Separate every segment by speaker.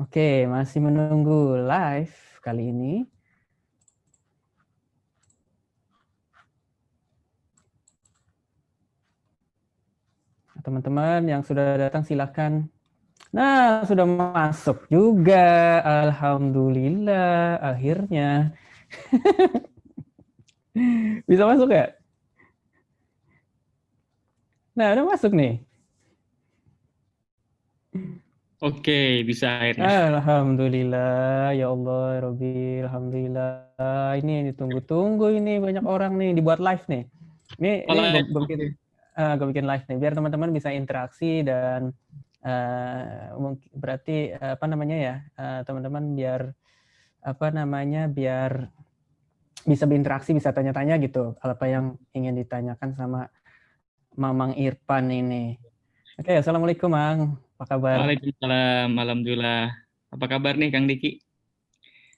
Speaker 1: Oke, masih menunggu live kali ini. Teman-teman yang sudah datang silahkan. Nah, sudah masuk juga. Alhamdulillah, akhirnya. Bisa masuk ya? Nah, udah masuk nih.
Speaker 2: Oke, bisa akhirnya.
Speaker 1: Alhamdulillah, ya Allah, ya Rabbi, Alhamdulillah. Ini ditunggu-tunggu ini banyak orang nih dibuat live nih. Ini,
Speaker 2: Oh,
Speaker 1: ini gue bikin, gua bikin live nih biar teman-teman bisa interaksi dan mungkin berarti eh, apa namanya ya eh, teman-teman biar apa namanya biar bisa berinteraksi bisa tanya-tanya gitu apa yang ingin ditanyakan sama Mamang Irfan ini. Oke, assalamualaikum Mang, apa kabar?
Speaker 2: Waalaikumsalam, alhamdulillah. Apa kabar nih Kang Diki?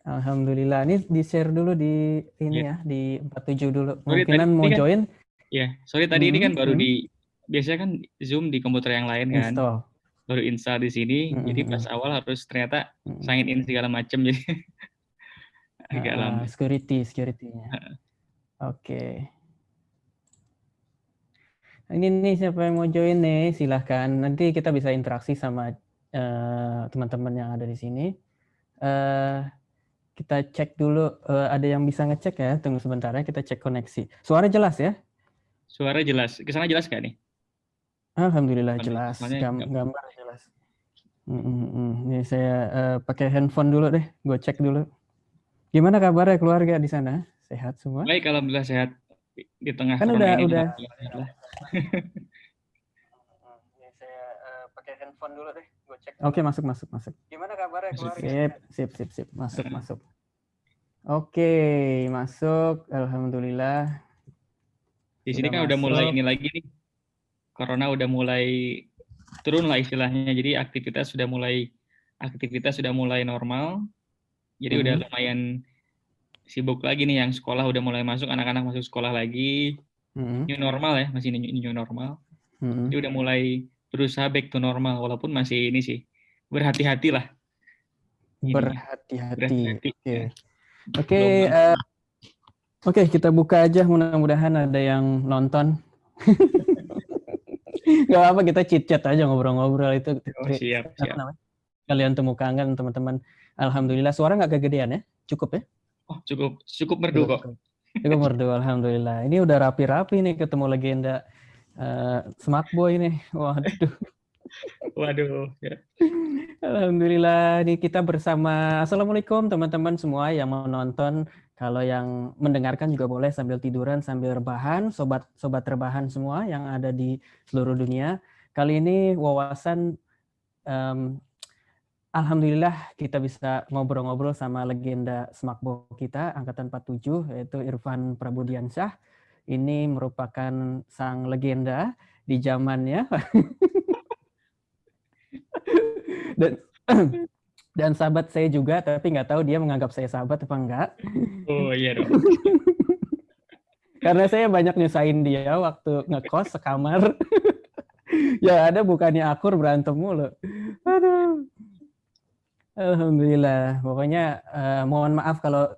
Speaker 1: Alhamdulillah. Ini di-share dulu di ini
Speaker 2: Iya.
Speaker 1: ya, di 47 dulu.
Speaker 2: Sorry,
Speaker 1: Kemungkinan
Speaker 2: tadi
Speaker 1: mau
Speaker 2: kan-
Speaker 1: join
Speaker 2: Ya, sorry tadi ini
Speaker 1: Hmm,
Speaker 2: kan baru
Speaker 1: hmm.
Speaker 2: di biasanya kan Zoom di komputer yang lain kan,
Speaker 1: install.
Speaker 2: baru install di sini.
Speaker 1: Hmm,
Speaker 2: Jadi
Speaker 1: hmm,
Speaker 2: pas awal harus ternyata
Speaker 1: Mm.
Speaker 2: sign in segala macam jadi agak
Speaker 1: Ah,
Speaker 2: lama.
Speaker 1: security, security-nya. Oke. Ini nih siapa yang mau join nih, silahkan. Nanti kita bisa interaksi sama eh, teman-teman yang ada di sini. Eh, kita cek dulu, eh, ada yang bisa ngecek ya, tunggu sebentar ya, kita cek koneksi. Suara jelas ya?
Speaker 2: Suara jelas. Ke sana jelas gak nih?
Speaker 1: Alhamdulillah jelas, Gam- gambar jelas. Mm, mm, mm. Ini saya eh, pakai handphone dulu deh, gue cek dulu. Gimana kabarnya keluarga di sana? Sehat semua?
Speaker 2: Baik, alhamdulillah sehat di di tengah
Speaker 1: Kan udah-
Speaker 2: ini.
Speaker 1: udah.
Speaker 2: alhamdulillah.
Speaker 1: Ini saya eh, pakai handphone dulu deh, gue cek. Oke masuk masuk masuk. Gimana kabarnya
Speaker 2: Masuk.
Speaker 1: keluarga? Sip sip sip sip masuk masuk. Oke masuk, alhamdulillah.
Speaker 2: Di sini
Speaker 1: Sudah
Speaker 2: kan udah mulai
Speaker 1: masuk.
Speaker 2: ini lagi nih. Corona udah mulai turun lah istilahnya. Jadi aktivitas sudah mulai aktivitas sudah mulai normal. Jadi udah
Speaker 1: Mhm.
Speaker 2: lumayan sibuk lagi nih yang sekolah udah mulai masuk, anak-anak masuk sekolah lagi.
Speaker 1: Mm,
Speaker 2: New normal ya, masih new, new normal.
Speaker 1: mm,
Speaker 2: Jadi udah mulai berusaha back to normal walaupun masih ini sih. Berhati-hati lah.
Speaker 1: Berhati-hati.
Speaker 2: berhati-hati.
Speaker 1: Oke.
Speaker 2: ya.
Speaker 1: Oke,
Speaker 2: Belum-
Speaker 1: eh, oke kita buka aja. Mudah-mudahan ada yang nonton. Gak apa kita chit chat aja ngobrol-ngobrol itu.
Speaker 2: Oh, siap, siap.
Speaker 1: Kalian temukan kan teman-teman. Alhamdulillah suara nggak kegedean ya? Cukup ya?
Speaker 2: Oh, cukup cukup merdu kok.
Speaker 1: Cukup merdu. Alhamdulillah. Ini udah rapi-rapi nih ketemu legenda eh Smart Boy nih. Waduh.
Speaker 2: Waduh, ya.
Speaker 1: Alhamdulillah, ini kita bersama. Assalamualaikum teman-teman semua yang mau nonton. Kalau yang mendengarkan juga boleh sambil tiduran, sambil rebahan. Sobat-sobat rebahan semua yang ada di seluruh dunia. Kali ini wawasan, em, Alhamdulillah kita bisa ngobrol-ngobrol sama legenda Smakbo kita, Angkatan 47, yaitu Irfan Prabudiansyah. Ini merupakan sang legenda di zamannya. dan dan sahabat saya juga tapi nggak tahu dia menganggap saya sahabat apa enggak
Speaker 2: Oh iya dong.
Speaker 1: karena saya banyak nyusahin dia waktu ngekos sekamar ya ada bukannya akur berantem mulu alhamdulillah pokoknya eh, mohon maaf kalau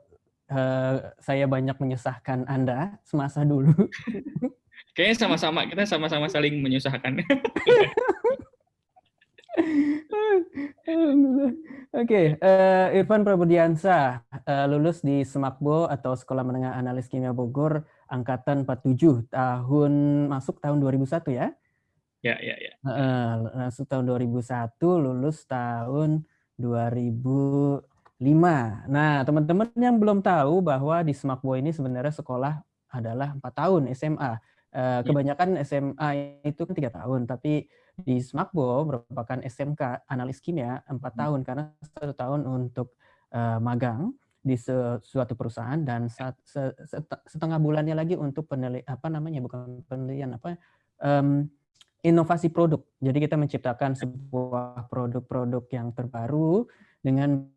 Speaker 1: eh, saya banyak menyusahkan anda semasa dulu
Speaker 2: Kayaknya sama-sama kita sama-sama saling menyusahkan.
Speaker 1: Alhamdulillah. Oke, eh, Irfan Prabudiansa eh, lulus di Semakbo atau Sekolah Menengah Analis Kimia Bogor angkatan 47 tahun masuk tahun 2001 ya.
Speaker 2: ya, ya, ya.
Speaker 1: Heeh, masuk tahun 2001 lulus tahun 2005. Nah, teman-teman yang belum tahu bahwa di Semakbo ini sebenarnya sekolah adalah empat tahun SMA. Eh, kebanyakan SMA itu kan tiga tahun, tapi di Smakbo merupakan SMK analis kimia empat tahun karena satu tahun untuk eh, magang di suatu perusahaan dan se- setengah bulannya lagi untuk peneliti apa namanya bukan penelitian apa em, inovasi produk. Jadi kita menciptakan sebuah produk-produk yang terbaru dengan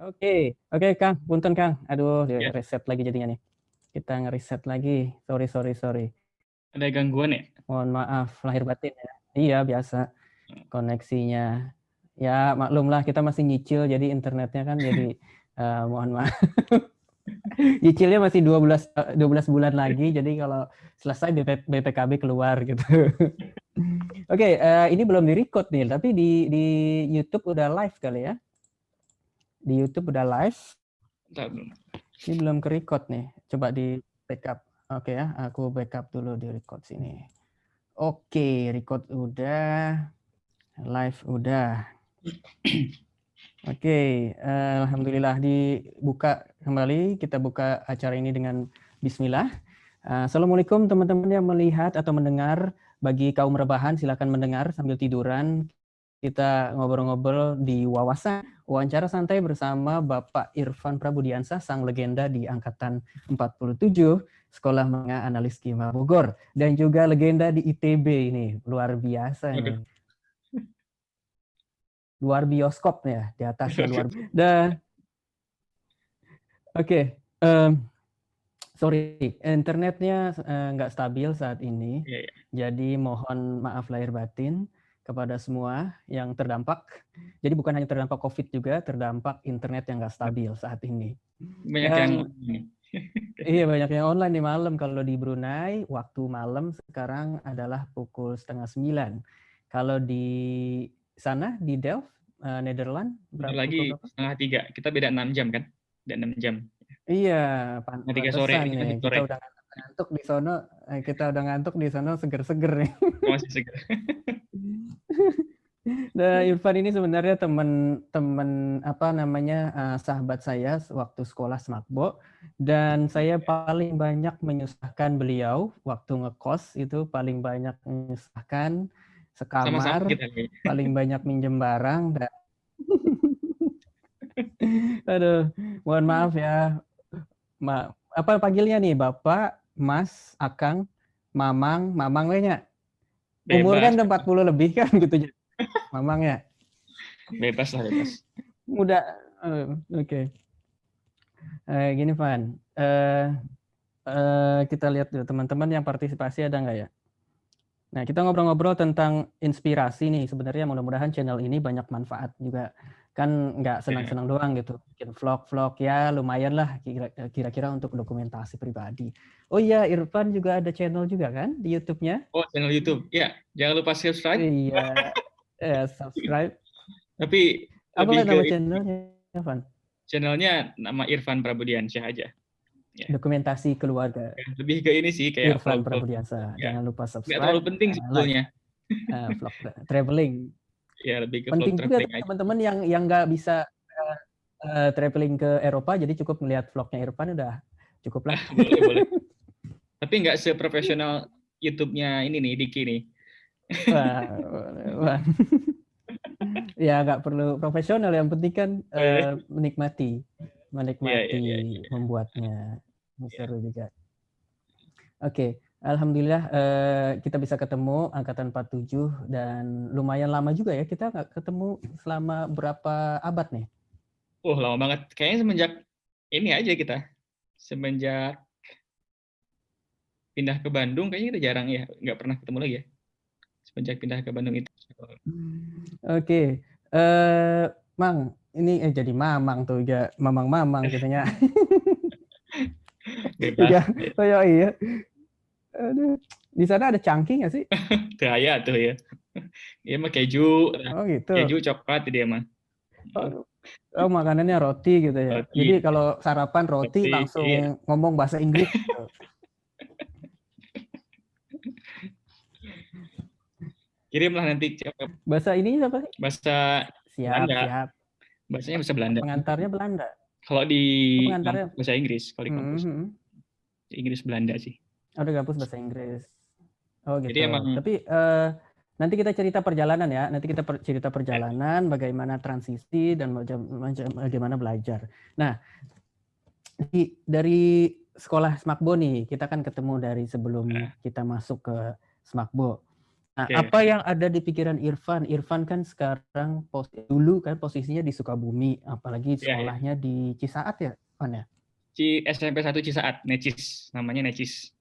Speaker 1: Oke, oke Kang, punten Kang. Aduh,
Speaker 2: Ya.
Speaker 1: reset lagi jadinya nih. Kita ngereset lagi. Sorry, sorry, sorry.
Speaker 2: Ada gangguan ya?
Speaker 1: Mohon maaf, lahir batin ya. Iya, biasa. Koneksinya. Ya, maklumlah kita masih nyicil, jadi internetnya kan jadi uh, mohon maaf. Nyicilnya masih 12 12 bulan lagi, jadi kalau selesai BP, BPKB keluar gitu. Oke, okay, uh, ini belum di-record nih, tapi di di YouTube udah live kali ya. Di YouTube udah live. Ini belum ke record nih. Coba di backup. Oke okay ya, aku backup dulu di record sini. Oke, okay, record udah. Live udah. Oke, okay, uh, alhamdulillah dibuka kembali. Kita buka acara ini dengan Bismillah. Uh, Assalamualaikum teman-teman yang melihat atau mendengar. Bagi kaum rebahan silakan mendengar sambil tiduran. Kita ngobrol-ngobrol di wawasan wawancara santai bersama Bapak Irfan Prabudiansa, sang legenda di angkatan 47 Sekolah Menengah Analis Kimia Bogor. Dan juga legenda di ITB ini luar biasa ini. Luar bioskop ya di atasnya luar dan oke okay, um, sorry internetnya nggak uh, stabil saat ini. Yeah, yeah. jadi mohon maaf lahir batin kepada semua yang terdampak jadi bukan hanya terdampak covid juga terdampak internet yang nggak stabil saat ini
Speaker 2: banyak dan, yang
Speaker 1: iya banyak yang online di malam kalau di Brunei waktu malam sekarang adalah pukul setengah sembilan kalau di sana di Delft, uh, Netherlands
Speaker 2: berapa lagi setengah tiga. Kita beda enam jam kan? Beda enam jam.
Speaker 1: Iya,
Speaker 2: tiga sore,
Speaker 1: nih. Kita, kita udah ngantuk di sono, eh, kita udah ngantuk di sono seger-seger nih.
Speaker 2: Masih seger.
Speaker 1: Nah, Irfan ini sebenarnya teman-teman apa namanya uh, sahabat saya waktu sekolah Smakbo dan saya paling banyak menyusahkan beliau waktu ngekos itu paling banyak menyusahkan sekamar, Sama -sama paling banyak minjem barang. Dan... Aduh, mohon maaf ya. Ma apa panggilnya nih, Bapak, Mas, Akang, Mamang, Mamang lainnya. Umur kan udah 40 lebih kan gitu. Mamang ya.
Speaker 2: Bebas lah, bebas.
Speaker 1: Muda. Uh, Oke. Okay. Uh, gini, Van. Uh, uh, kita lihat dulu teman-teman yang partisipasi ada nggak ya? Nah, kita ngobrol-ngobrol tentang inspirasi nih. Sebenarnya mudah-mudahan channel ini banyak manfaat juga. Kan nggak senang-senang doang gitu. Bikin vlog-vlog ya lumayan lah kira-kira untuk dokumentasi pribadi. Oh iya, Irfan juga ada channel juga kan di YouTube-nya?
Speaker 2: Oh, channel YouTube. Ya, jangan lupa subscribe.
Speaker 1: Iya. ya, subscribe.
Speaker 2: Tapi
Speaker 1: apa nama channelnya, Irfan?
Speaker 2: Channelnya nama Irfan Prabudiansyah aja
Speaker 1: ya. dokumentasi keluarga.
Speaker 2: Lebih ke ini sih kayak
Speaker 1: Irfan Prabudiansa. Ya. Jangan lupa subscribe.
Speaker 2: Gak terlalu penting sebetulnya.
Speaker 1: Uh, vlog traveling.
Speaker 2: Ya lebih ke
Speaker 1: penting juga teman-teman yang yang nggak bisa uh, uh, traveling ke Eropa, jadi cukup melihat vlognya Irfan udah cukup lah.
Speaker 2: boleh, boleh. Tapi nggak seprofesional YouTube-nya ini nih Diki nih.
Speaker 1: wah, wah. ya nggak perlu profesional yang penting kan uh, menikmati menikmati yeah, yeah, yeah, yeah. membuatnya seru yeah. juga. Oke, okay. Alhamdulillah uh, kita bisa ketemu angkatan 47 dan lumayan lama juga ya kita nggak ketemu selama berapa abad nih?
Speaker 2: Oh lama banget, kayaknya semenjak ini aja kita semenjak pindah ke Bandung kayaknya kita jarang ya nggak pernah ketemu lagi ya semenjak pindah ke Bandung itu.
Speaker 1: Oke, okay. uh, eh, Mang ini eh jadi mamang tuh ya mamang-mamang katanya. Iya, oh ya iya. Aduh. Di sana ada cangking nggak sih?
Speaker 2: Kaya tuh ya. Dia mah keju.
Speaker 1: Oh gitu.
Speaker 2: Keju coklat dia mah.
Speaker 1: Oh, oh makanannya roti gitu ya. Roti. Jadi kalau sarapan roti, roti langsung iya. ngomong bahasa Inggris. Gitu.
Speaker 2: Kirimlah nanti.
Speaker 1: Bahasa ini apa sih?
Speaker 2: Bahasa
Speaker 1: siap, Belanda. siap.
Speaker 2: Bahasanya bahasa Belanda.
Speaker 1: Pengantarnya Belanda.
Speaker 2: Kalau di oh, pengantarnya bahasa Inggris, kalau di kampus. Mm -hmm. Inggris Belanda sih.
Speaker 1: Oh, di kampus bahasa Inggris. Oh gitu. Jadi emang... Tapi uh, nanti kita cerita perjalanan ya. Nanti kita per cerita perjalanan, bagaimana transisi dan bagaimana belajar. Nah, di, dari sekolah Smakbo nih, kita kan ketemu dari sebelum kita masuk ke Smakbo. Nah, okay. apa yang ada di pikiran Irfan? Irfan kan sekarang pos dulu kan posisinya di Sukabumi, apalagi iya, iya. sekolahnya yeah, yeah. di Cisaat ya, Irfan ya?
Speaker 2: Ci SMP 1 Cisaat, Necis, namanya Necis.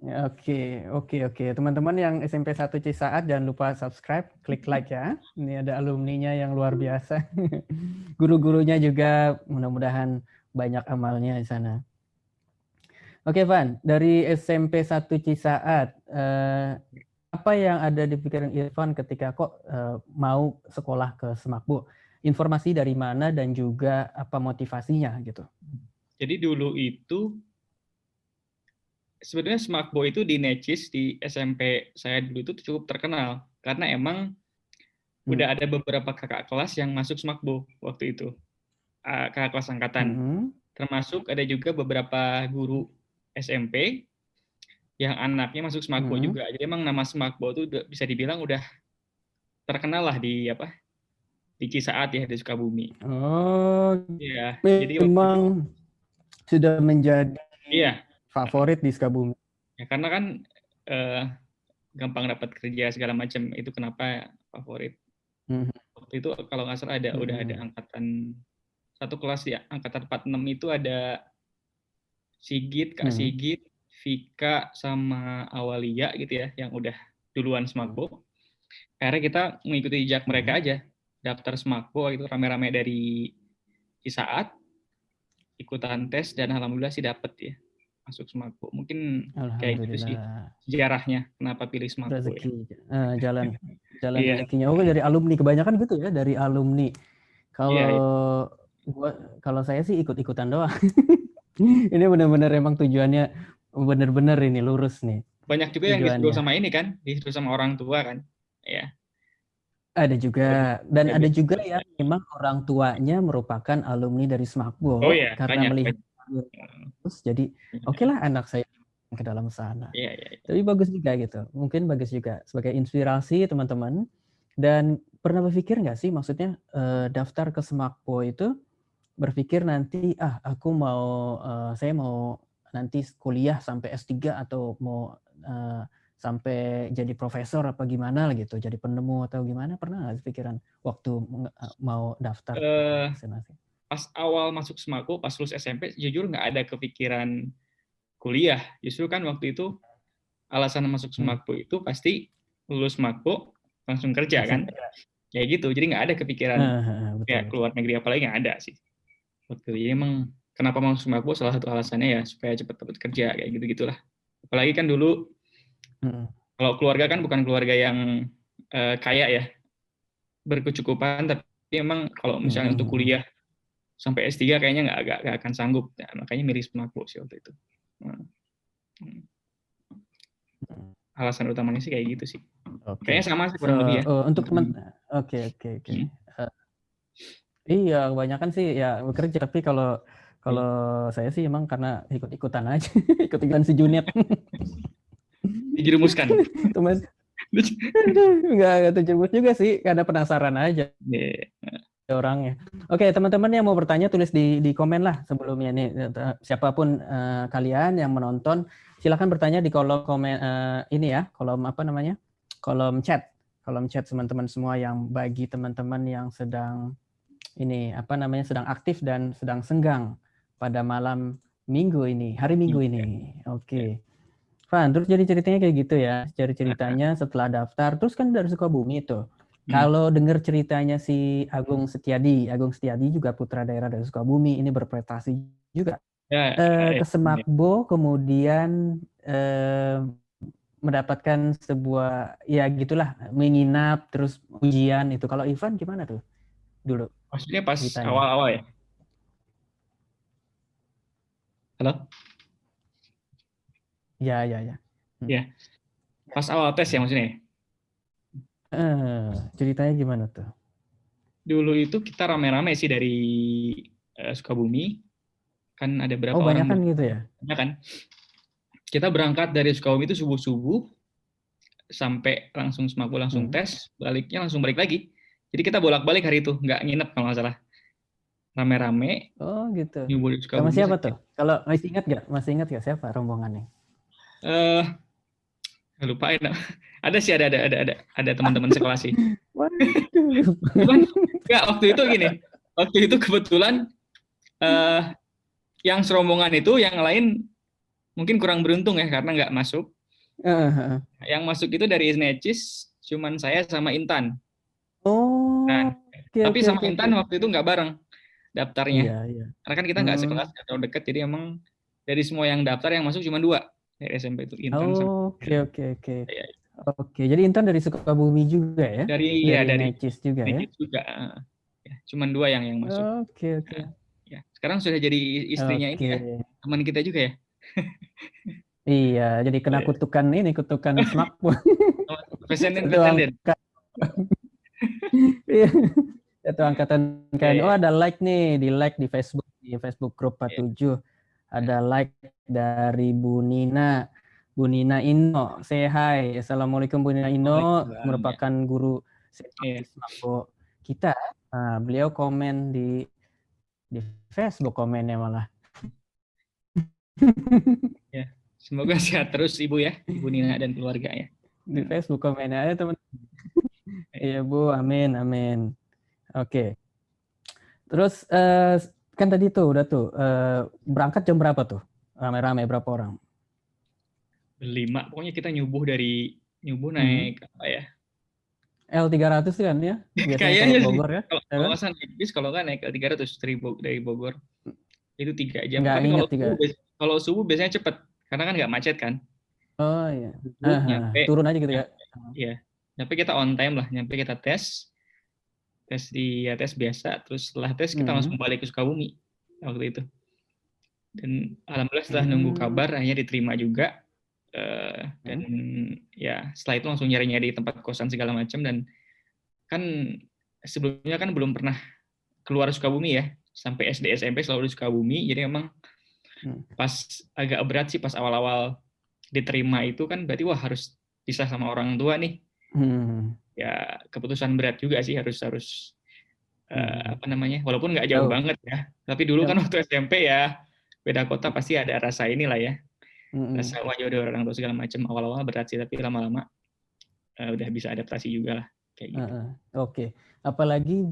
Speaker 1: Ya, oke, oke, oke. Teman-teman yang SMP 1 Cisaat jangan lupa subscribe, klik like ya. Ini ada alumninya yang luar biasa. Guru-gurunya juga mudah-mudahan banyak amalnya di sana. Oke, Van, dari SMP 1 Cisaat, eh, apa yang ada di pikiran Irfan ketika kok eh, mau sekolah ke Semakbu? Informasi dari mana dan juga apa motivasinya gitu?
Speaker 2: Jadi dulu itu sebenarnya Semakbo itu di Necis di SMP saya dulu itu cukup terkenal karena emang hmm. udah ada beberapa kakak kelas yang masuk Semakbo waktu itu kakak kelas angkatan. Hmm. Termasuk ada juga beberapa guru SMP yang anaknya masuk Smakbo hmm. juga. Jadi emang nama Smakbo itu bisa dibilang udah terkenal lah di apa? Di Cisaat ya di Sukabumi.
Speaker 1: Oh. Iya. Jadi memang itu, sudah menjadi iya. Favorit di Sukabumi.
Speaker 2: Ya karena kan eh, gampang dapat kerja segala macam itu kenapa favorit. Hmm. Waktu itu kalau nggak salah ada hmm. udah ada angkatan satu kelas ya angkatan 46 itu ada Sigit, Kak hmm. Sigit, Vika sama Awalia gitu ya, yang udah duluan Smakbo. Akhirnya kita mengikuti jejak mereka hmm. aja, daftar Smakbo itu rame-rame dari Isaat, ikutan tes dan alhamdulillah sih dapet ya masuk. Mungkin kayak gitu sih sejarahnya kenapa pilih Smakbo. Ya.
Speaker 1: Uh, jalan jalan yeah. rezekinya. Oh dari alumni kebanyakan gitu ya dari alumni. Kalau yeah, yeah. gua kalau saya sih ikut-ikutan doang. ini benar-benar emang tujuannya benar-benar ini lurus nih.
Speaker 2: Banyak juga yang disuruh sama ini kan, disuruh sama orang tua kan, ya.
Speaker 1: Ada juga dan ada juga yang memang orang tuanya merupakan alumni dari Smakbo
Speaker 2: oh, iya,
Speaker 1: karena banyak, melihat terus jadi oke okay lah anak saya ke dalam sana. Iya, iya, iya. Tapi bagus juga gitu. Mungkin bagus juga sebagai inspirasi teman-teman. Dan pernah berpikir nggak sih maksudnya uh, daftar ke Smakbo itu berpikir nanti ah aku mau uh, saya mau nanti kuliah sampai S3 atau mau uh, sampai jadi profesor apa gimana gitu jadi penemu atau gimana pernah nggak pikiran waktu mau daftar uh,
Speaker 2: pas awal masuk Smako pas lulus SMP jujur nggak ada kepikiran kuliah justru kan waktu itu alasan masuk hmm. itu pasti lulus Smako langsung kerja kan ya gitu jadi nggak ada kepikiran betul. ya keluar negeri apalagi nggak ada sih waktu itu emang kenapa mau Sumakbo salah satu alasannya ya supaya cepat dapat kerja kayak gitu gitulah apalagi kan dulu hmm. kalau keluarga kan bukan keluarga yang uh, kaya ya berkecukupan tapi emang kalau misalnya hmm. untuk kuliah sampai S3 kayaknya nggak agak nggak akan sanggup ya, makanya miris Sumakbo sih waktu itu hmm. hmm. alasan utamanya sih kayak gitu sih okay. kayaknya sama sih kurang so, lebih ya
Speaker 1: uh, untuk teman oke oke oke hmm. eh, Iya, kebanyakan sih ya bekerja. Tapi kalau kalau hmm. saya sih emang karena ikut-ikutan aja, ikut-ikutan si Junet.
Speaker 2: Dijerumuskan.
Speaker 1: Teman. Enggak, enggak terjerumus juga sih, karena penasaran aja. Yeah. Orangnya. Oke, teman-teman yang mau bertanya tulis di di komen lah sebelumnya nih. Siapa pun uh, kalian yang menonton, silahkan bertanya di kolom komen uh, ini ya, kolom apa namanya? Kolom chat. Kolom chat teman-teman semua yang bagi teman-teman yang sedang ini apa namanya sedang aktif dan sedang senggang pada malam minggu ini, hari minggu iya. ini. Oke. Okay. Van, terus jadi ceritanya kayak gitu ya. Jadi ceritanya setelah daftar, terus kan dari Sukabumi itu. Hmm. Kalau dengar ceritanya si Agung Setiadi, Agung Setiadi juga putra daerah dari Sukabumi, ini berprestasi juga. Ya, eh, ya, ke Semakbo, ya. kemudian eh, mendapatkan sebuah ya gitulah menginap terus ujian itu. Kalau Ivan gimana tuh dulu?
Speaker 2: Maksudnya pas awal-awal ya? Halo?
Speaker 1: Ya, ya, ya.
Speaker 2: Hmm. Ya. Pas awal tes ya maksudnya?
Speaker 1: Uh, ceritanya gimana tuh?
Speaker 2: Dulu itu kita rame-rame sih dari uh, Sukabumi. Kan ada berapa
Speaker 1: oh, orang? Oh, banyak kan gitu ya?
Speaker 2: Banyak kan. Kita berangkat dari Sukabumi itu subuh-subuh sampai langsung semaku langsung hmm. tes, baliknya langsung balik lagi. Jadi kita bolak-balik hari itu, nggak nginep kalau nggak salah. Rame-rame.
Speaker 1: Oh gitu. Sama siapa tuh? Kalau masih ingat nggak? Masih ingat nggak siapa rombongannya?
Speaker 2: Uh, lupain ada sih ada ada ada ada ada teman-teman sekolah sih cuman nggak waktu itu gini waktu itu kebetulan eh yang serombongan itu yang lain mungkin kurang beruntung ya karena nggak masuk
Speaker 1: Heeh.
Speaker 2: yang masuk itu dari Necis cuman saya sama Intan
Speaker 1: Oh.
Speaker 2: Nah,
Speaker 1: oke,
Speaker 2: tapi
Speaker 1: oke,
Speaker 2: sama
Speaker 1: oke,
Speaker 2: Intan waktu itu nggak bareng daftarnya
Speaker 1: Iya, iya.
Speaker 2: karena kan kita nggak
Speaker 1: Hmm.
Speaker 2: sekelas nggak terlalu dekat jadi emang dari semua yang daftar yang masuk cuma dua dari SMP itu Intan sama
Speaker 1: Oh, Oke, oke, oke.
Speaker 2: Iya,
Speaker 1: Oke, jadi Intan dari Sukabumi juga ya?
Speaker 2: dari ya dari
Speaker 1: Necis juga ya?
Speaker 2: Juga ya, cuman dua yang yang masuk
Speaker 1: Oke, oke.
Speaker 2: ya sekarang sudah jadi istrinya ini ya teman kita juga ya
Speaker 1: Iya, jadi kena
Speaker 2: Iya.
Speaker 1: kutukan ini, kutukan smartphone.
Speaker 2: presiden presiden
Speaker 1: Iya. Satu angkatan kan.
Speaker 2: Iya,
Speaker 1: Oh, ada like nih, di like di Facebook, di Facebook grup 47. Ada like dari Bu Nina. Bu Nina Ino, say hi. Assalamualaikum Bu Nina Ino,
Speaker 2: Waalaikumsalam,
Speaker 1: merupakan guru. Smartphone kita. Nah, beliau komen di di Facebook komennya malah.
Speaker 2: semoga sehat terus ibu ya ibu Nina dan keluarga ya
Speaker 1: di Facebook komennya aja teman. Iya Bu, amin, amin. Oke. Terus eh, kan tadi tuh udah tuh eh, berangkat jam berapa tuh? Rame-rame berapa orang?
Speaker 2: berlima pokoknya kita nyubuh dari nyubuh
Speaker 1: Hmm.
Speaker 2: naik apa ya
Speaker 1: L300 tuh kan ya? Biasanya
Speaker 2: Kayaknya
Speaker 1: kalau
Speaker 2: sih.
Speaker 1: Bogor ya?
Speaker 2: kalau
Speaker 1: Ya
Speaker 2: kalau
Speaker 1: kan?
Speaker 2: nggak salah naik bis kalau nggak naik ke 300 dari Bogor, dari Bogor itu tiga jam
Speaker 1: Nggak
Speaker 2: tapi
Speaker 1: ingat
Speaker 2: kalau
Speaker 1: tiga.
Speaker 2: subuh, kalau subuh biasanya cepet karena kan nggak macet kan
Speaker 1: Oh iya.
Speaker 2: Subuh, nyampe
Speaker 1: turun aja gitu ya.
Speaker 2: nyampe kita on time lah nyampe kita tes tes di ya tes biasa terus setelah tes kita
Speaker 1: Hmm.
Speaker 2: langsung balik ke Sukabumi waktu itu dan alhamdulillah setelah nunggu
Speaker 1: Hmm.
Speaker 2: kabar akhirnya diterima juga Eh, dan ya setelah itu langsung nyari-nyari tempat kosan segala macam dan kan sebelumnya kan belum pernah keluar Sukabumi ya sampai SD SMP selalu di Sukabumi jadi emang
Speaker 1: Hmm.
Speaker 2: pas agak berat sih pas awal-awal diterima itu kan berarti wah harus pisah sama orang tua nih
Speaker 1: Hmm.
Speaker 2: Ya keputusan berat juga sih harus harus
Speaker 1: Hmm.
Speaker 2: apa namanya walaupun nggak jauh
Speaker 1: Oh.
Speaker 2: banget ya tapi dulu
Speaker 1: Ya.
Speaker 2: kan waktu SMP ya beda kota pasti ada rasa inilah ya
Speaker 1: Hmm.
Speaker 2: rasa wah jauh orang tua segala macam awal-awal berat sih tapi lama-lama eh, udah bisa adaptasi juga lah kayak gitu
Speaker 1: Heeh. Oke, apalagi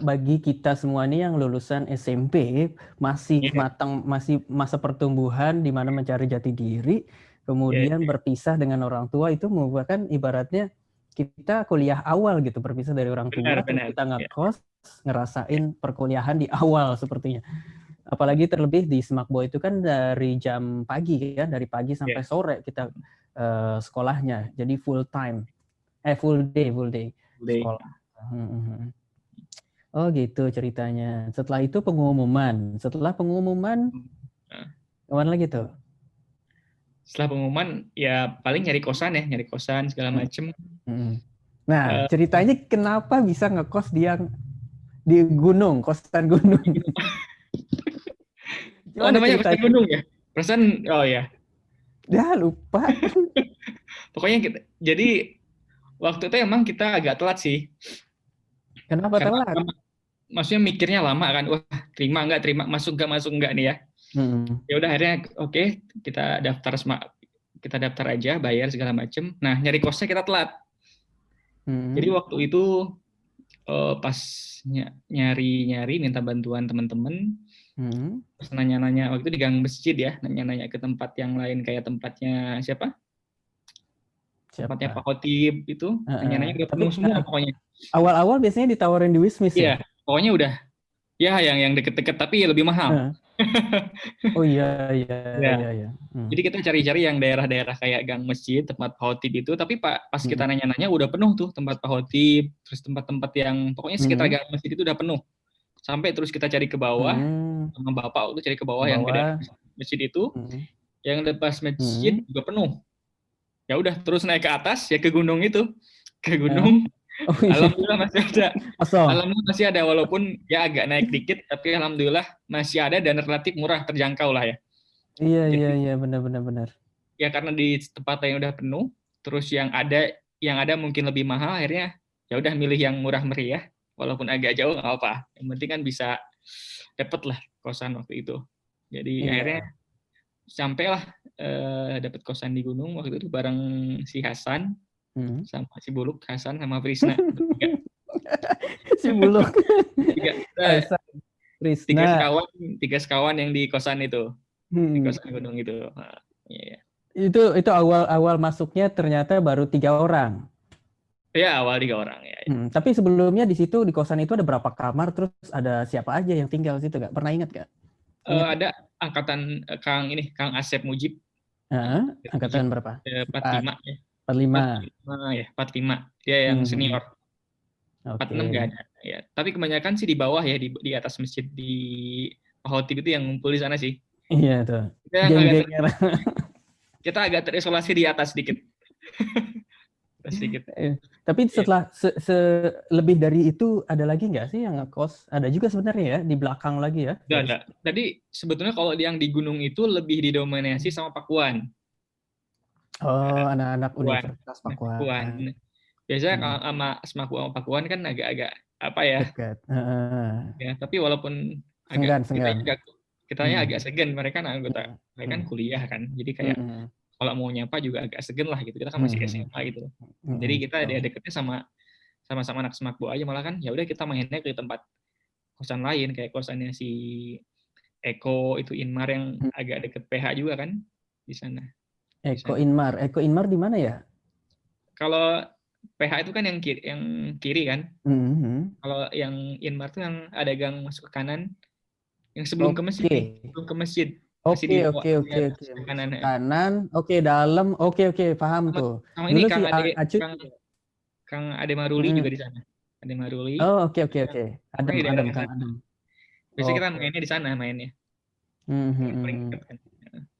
Speaker 1: bagi kita semua nih yang lulusan SMP masih
Speaker 2: Iya.
Speaker 1: matang masih masa pertumbuhan di mana mencari jati diri, kemudian
Speaker 2: Iya,
Speaker 1: berpisah dengan orang tua itu merupakan ibaratnya kita kuliah awal gitu berpisah dari orang tua
Speaker 2: Benar, benar.
Speaker 1: kita
Speaker 2: Iya.
Speaker 1: ngekos ngerasain perkuliahan di awal sepertinya. Apalagi terlebih di Semakbo itu kan dari jam pagi kan dari pagi sampai
Speaker 2: Iya.
Speaker 1: sore kita eh, sekolahnya jadi full time eh full day full day
Speaker 2: Day.
Speaker 1: sekolah. Hmm, hmm, hmm. Oh gitu ceritanya. Setelah itu pengumuman. Setelah pengumuman
Speaker 2: Nah.
Speaker 1: ke mana lagi tuh?
Speaker 2: Setelah pengumuman ya paling nyari kosan ya nyari kosan segala
Speaker 1: Hmm.
Speaker 2: macem
Speaker 1: Hmm. Nah
Speaker 2: Eh.
Speaker 1: ceritanya kenapa bisa ngekos di yang di gunung, kosan gunung?
Speaker 2: oh namanya kosan gunung ya perasaan oh ya
Speaker 1: Ya lupa.
Speaker 2: pokoknya kita, jadi waktu itu emang kita agak telat sih
Speaker 1: Kenapa
Speaker 2: Karena
Speaker 1: telat?
Speaker 2: maksudnya mikirnya lama kan wah terima nggak terima masuk nggak masuk nggak nih ya
Speaker 1: Hmm.
Speaker 2: ya udah akhirnya oke kita daftar sma- kita daftar aja bayar segala macem nah nyari kosnya kita telat
Speaker 1: Hmm.
Speaker 2: jadi waktu itu eh, pas ny- nyari nyari minta bantuan teman-teman
Speaker 1: Hmm.
Speaker 2: terus nanya-nanya waktu itu di gang masjid ya nanya-nanya ke tempat yang lain kayak tempatnya siapa tempatnya
Speaker 1: Siapa?
Speaker 2: Pak Khotib itu
Speaker 1: Heeh.
Speaker 2: nanya-nanya udah penuh semua pokoknya
Speaker 1: Awal-awal biasanya ditawarin di Wismis
Speaker 2: iya
Speaker 1: ya?
Speaker 2: pokoknya udah ya yang yang deket-deket tapi lebih mahal
Speaker 1: Heeh. Oh iya iya
Speaker 2: Iya.
Speaker 1: iya iya. Hmm.
Speaker 2: Jadi kita cari-cari yang daerah-daerah kayak gang masjid, tempat Pak Khotib itu, tapi pak pas kita
Speaker 1: Hmm.
Speaker 2: nanya-nanya udah penuh tuh tempat Pak Khotib, terus tempat-tempat yang pokoknya sekitar
Speaker 1: Hmm.
Speaker 2: gang masjid itu udah penuh. Sampai terus kita cari ke bawah
Speaker 1: Hmm.
Speaker 2: sama bapak waktu cari ke bawah,
Speaker 1: Ke
Speaker 2: yang
Speaker 1: bawah.
Speaker 2: daerah masjid itu,
Speaker 1: Hmm.
Speaker 2: yang lepas masjid juga penuh. Ya udah terus naik ke atas ya ke gunung itu, ke gunung.
Speaker 1: Oh iya.
Speaker 2: Alhamdulillah masih ada.
Speaker 1: Kosong.
Speaker 2: Alhamdulillah masih ada walaupun ya agak naik dikit, tapi alhamdulillah masih ada dan relatif murah terjangkau lah ya.
Speaker 1: Iya iya iya benar benar benar.
Speaker 2: ya karena di tempat yang udah penuh terus yang ada yang ada mungkin lebih mahal akhirnya ya udah milih yang murah meriah walaupun agak jauh nggak apa yang penting kan bisa dapet lah kosan waktu itu jadi
Speaker 1: Iya.
Speaker 2: akhirnya sampailah eh, dapat kosan di gunung waktu itu bareng si Hasan
Speaker 1: Hmm.
Speaker 2: sama si Buluk, Hasan sama Prisna.
Speaker 1: Si buluk.
Speaker 2: tiga,
Speaker 1: Hasan,
Speaker 2: tiga sekawan, tiga sekawan yang di kosan itu, di
Speaker 1: Hmm.
Speaker 2: kosan gunung itu. Nah, iya, iya.
Speaker 1: Itu itu awal awal masuknya ternyata baru tiga orang.
Speaker 2: Ya awal tiga orang ya.
Speaker 1: Hmm, Tapi sebelumnya di situ di kosan itu ada berapa kamar terus ada siapa aja yang tinggal di situ gak? Pernah ingat gak?
Speaker 2: Eh, ada angkatan eh, Kang ini Kang Asep Mujib
Speaker 1: Hah? angkatan berapa?
Speaker 2: eh, 45 ya.
Speaker 1: 45.
Speaker 2: 45 ya, 45. Dia yang
Speaker 1: Hmm.
Speaker 2: senior.
Speaker 1: Oke.
Speaker 2: 46 nggak ada. Ya, tapi kebanyakan sih di bawah ya di di atas masjid di Hotip itu yang ngumpul di sana sih.
Speaker 1: Iya tuh.
Speaker 2: Kita yang agak, ter- kita agak terisolasi di atas sedikit. Sedikit.
Speaker 1: Tapi setelah se, se- lebih dari itu ada lagi nggak sih yang ngekos? Ada juga sebenarnya ya di belakang lagi ya.
Speaker 2: Nggak ada. Jadi sebetulnya kalau yang di gunung itu lebih didominasi sama Pakuan.
Speaker 1: Oh, anak-anak. Universitas Pakuan.
Speaker 2: Pakuan. Biasanya
Speaker 1: Hmm.
Speaker 2: kalau sama Semaku sama Pakuan kan agak-agak apa ya?
Speaker 1: Dekat. Heeh.
Speaker 2: ya tapi walaupun agak
Speaker 1: senggan.
Speaker 2: kita kitanya
Speaker 1: Hmm.
Speaker 2: agak segan mereka kan anggota mereka kan
Speaker 1: Hmm.
Speaker 2: kuliah kan jadi kayak
Speaker 1: Mm-mm.
Speaker 2: kalau mau nyapa juga agak segan lah gitu kita kan masih
Speaker 1: Hmm.
Speaker 2: SMA gitu
Speaker 1: Mm-mm.
Speaker 2: jadi kita dia deketnya sama sama-sama anak semakbo aja malah kan ya udah kita mainnya ke tempat kosan lain kayak kosannya si Eko itu Inmar yang
Speaker 1: Hmm.
Speaker 2: agak deket PH juga kan di sana
Speaker 1: Eko Inmar. Eko Inmar di mana ya?
Speaker 2: kalau PH itu kan yang kiri yang kiri kan
Speaker 1: Mhm.
Speaker 2: kalau yang Inmar tuh yang ada gang masuk ke kanan yang sebelum ke masjid
Speaker 1: Oke.
Speaker 2: sebelum ke masjid
Speaker 1: Oke, oke, oke, oke.
Speaker 2: kanan ya.
Speaker 1: Kanan, oke, dalam, oke, oke, paham
Speaker 2: Sama-
Speaker 1: tuh.
Speaker 2: sama ini
Speaker 1: Dulu
Speaker 2: Kang
Speaker 1: si
Speaker 2: Ade
Speaker 1: A- Acu-
Speaker 2: Kang, Kang Ade Maruli
Speaker 1: Mm.
Speaker 2: juga di sana Ade Maruli
Speaker 1: Oh, oke, oke, oke. Adem,
Speaker 2: Pokoknya di
Speaker 1: adem,
Speaker 2: daerah
Speaker 1: Kang. Adem.
Speaker 2: biasanya kita
Speaker 1: Oke.
Speaker 2: mainnya di sana mainnya
Speaker 1: Mhm,
Speaker 2: paling
Speaker 1: mhm.
Speaker 2: dekat kan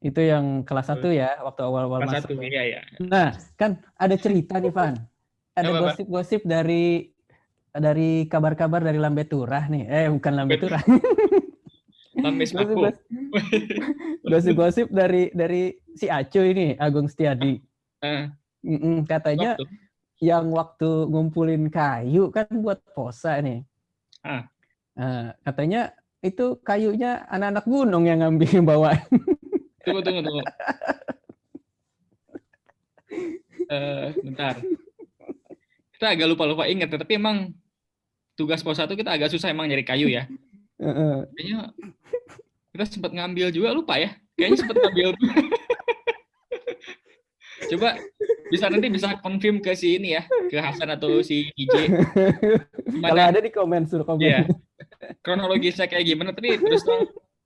Speaker 1: Itu yang kelas satu ya, waktu awal-awal masuk.
Speaker 2: satu
Speaker 1: ya.
Speaker 2: iya ya
Speaker 1: Nah, kan ada cerita nih, Van. Ada gosip-gosip dari dari kabar-kabar dari Lambe Turah nih. Eh, bukan Lambe. Turah. Gosip-gosip dari dari si Acu ini, Agung Setiadi.
Speaker 2: Eh,
Speaker 1: Mm-mm, katanya
Speaker 2: waktu.
Speaker 1: yang waktu ngumpulin kayu kan buat posa nih.
Speaker 2: Ah.
Speaker 1: Nah, katanya itu kayunya anak-anak gunung yang ngambil bawa.
Speaker 2: tunggu tunggu tunggu. Eh, bentar. Kita agak lupa lupa ingat ya, tapi emang tugas pos satu kita agak susah emang nyari kayu ya. Kayaknya kita sempat ngambil juga lupa ya. Kayaknya sempat ngambil coba bisa nanti bisa confirm ke si ini ya ke Hasan atau si IJ
Speaker 1: Kalau ada di komen suruh komen.
Speaker 2: Iya. kronologisnya kayak gimana tapi terus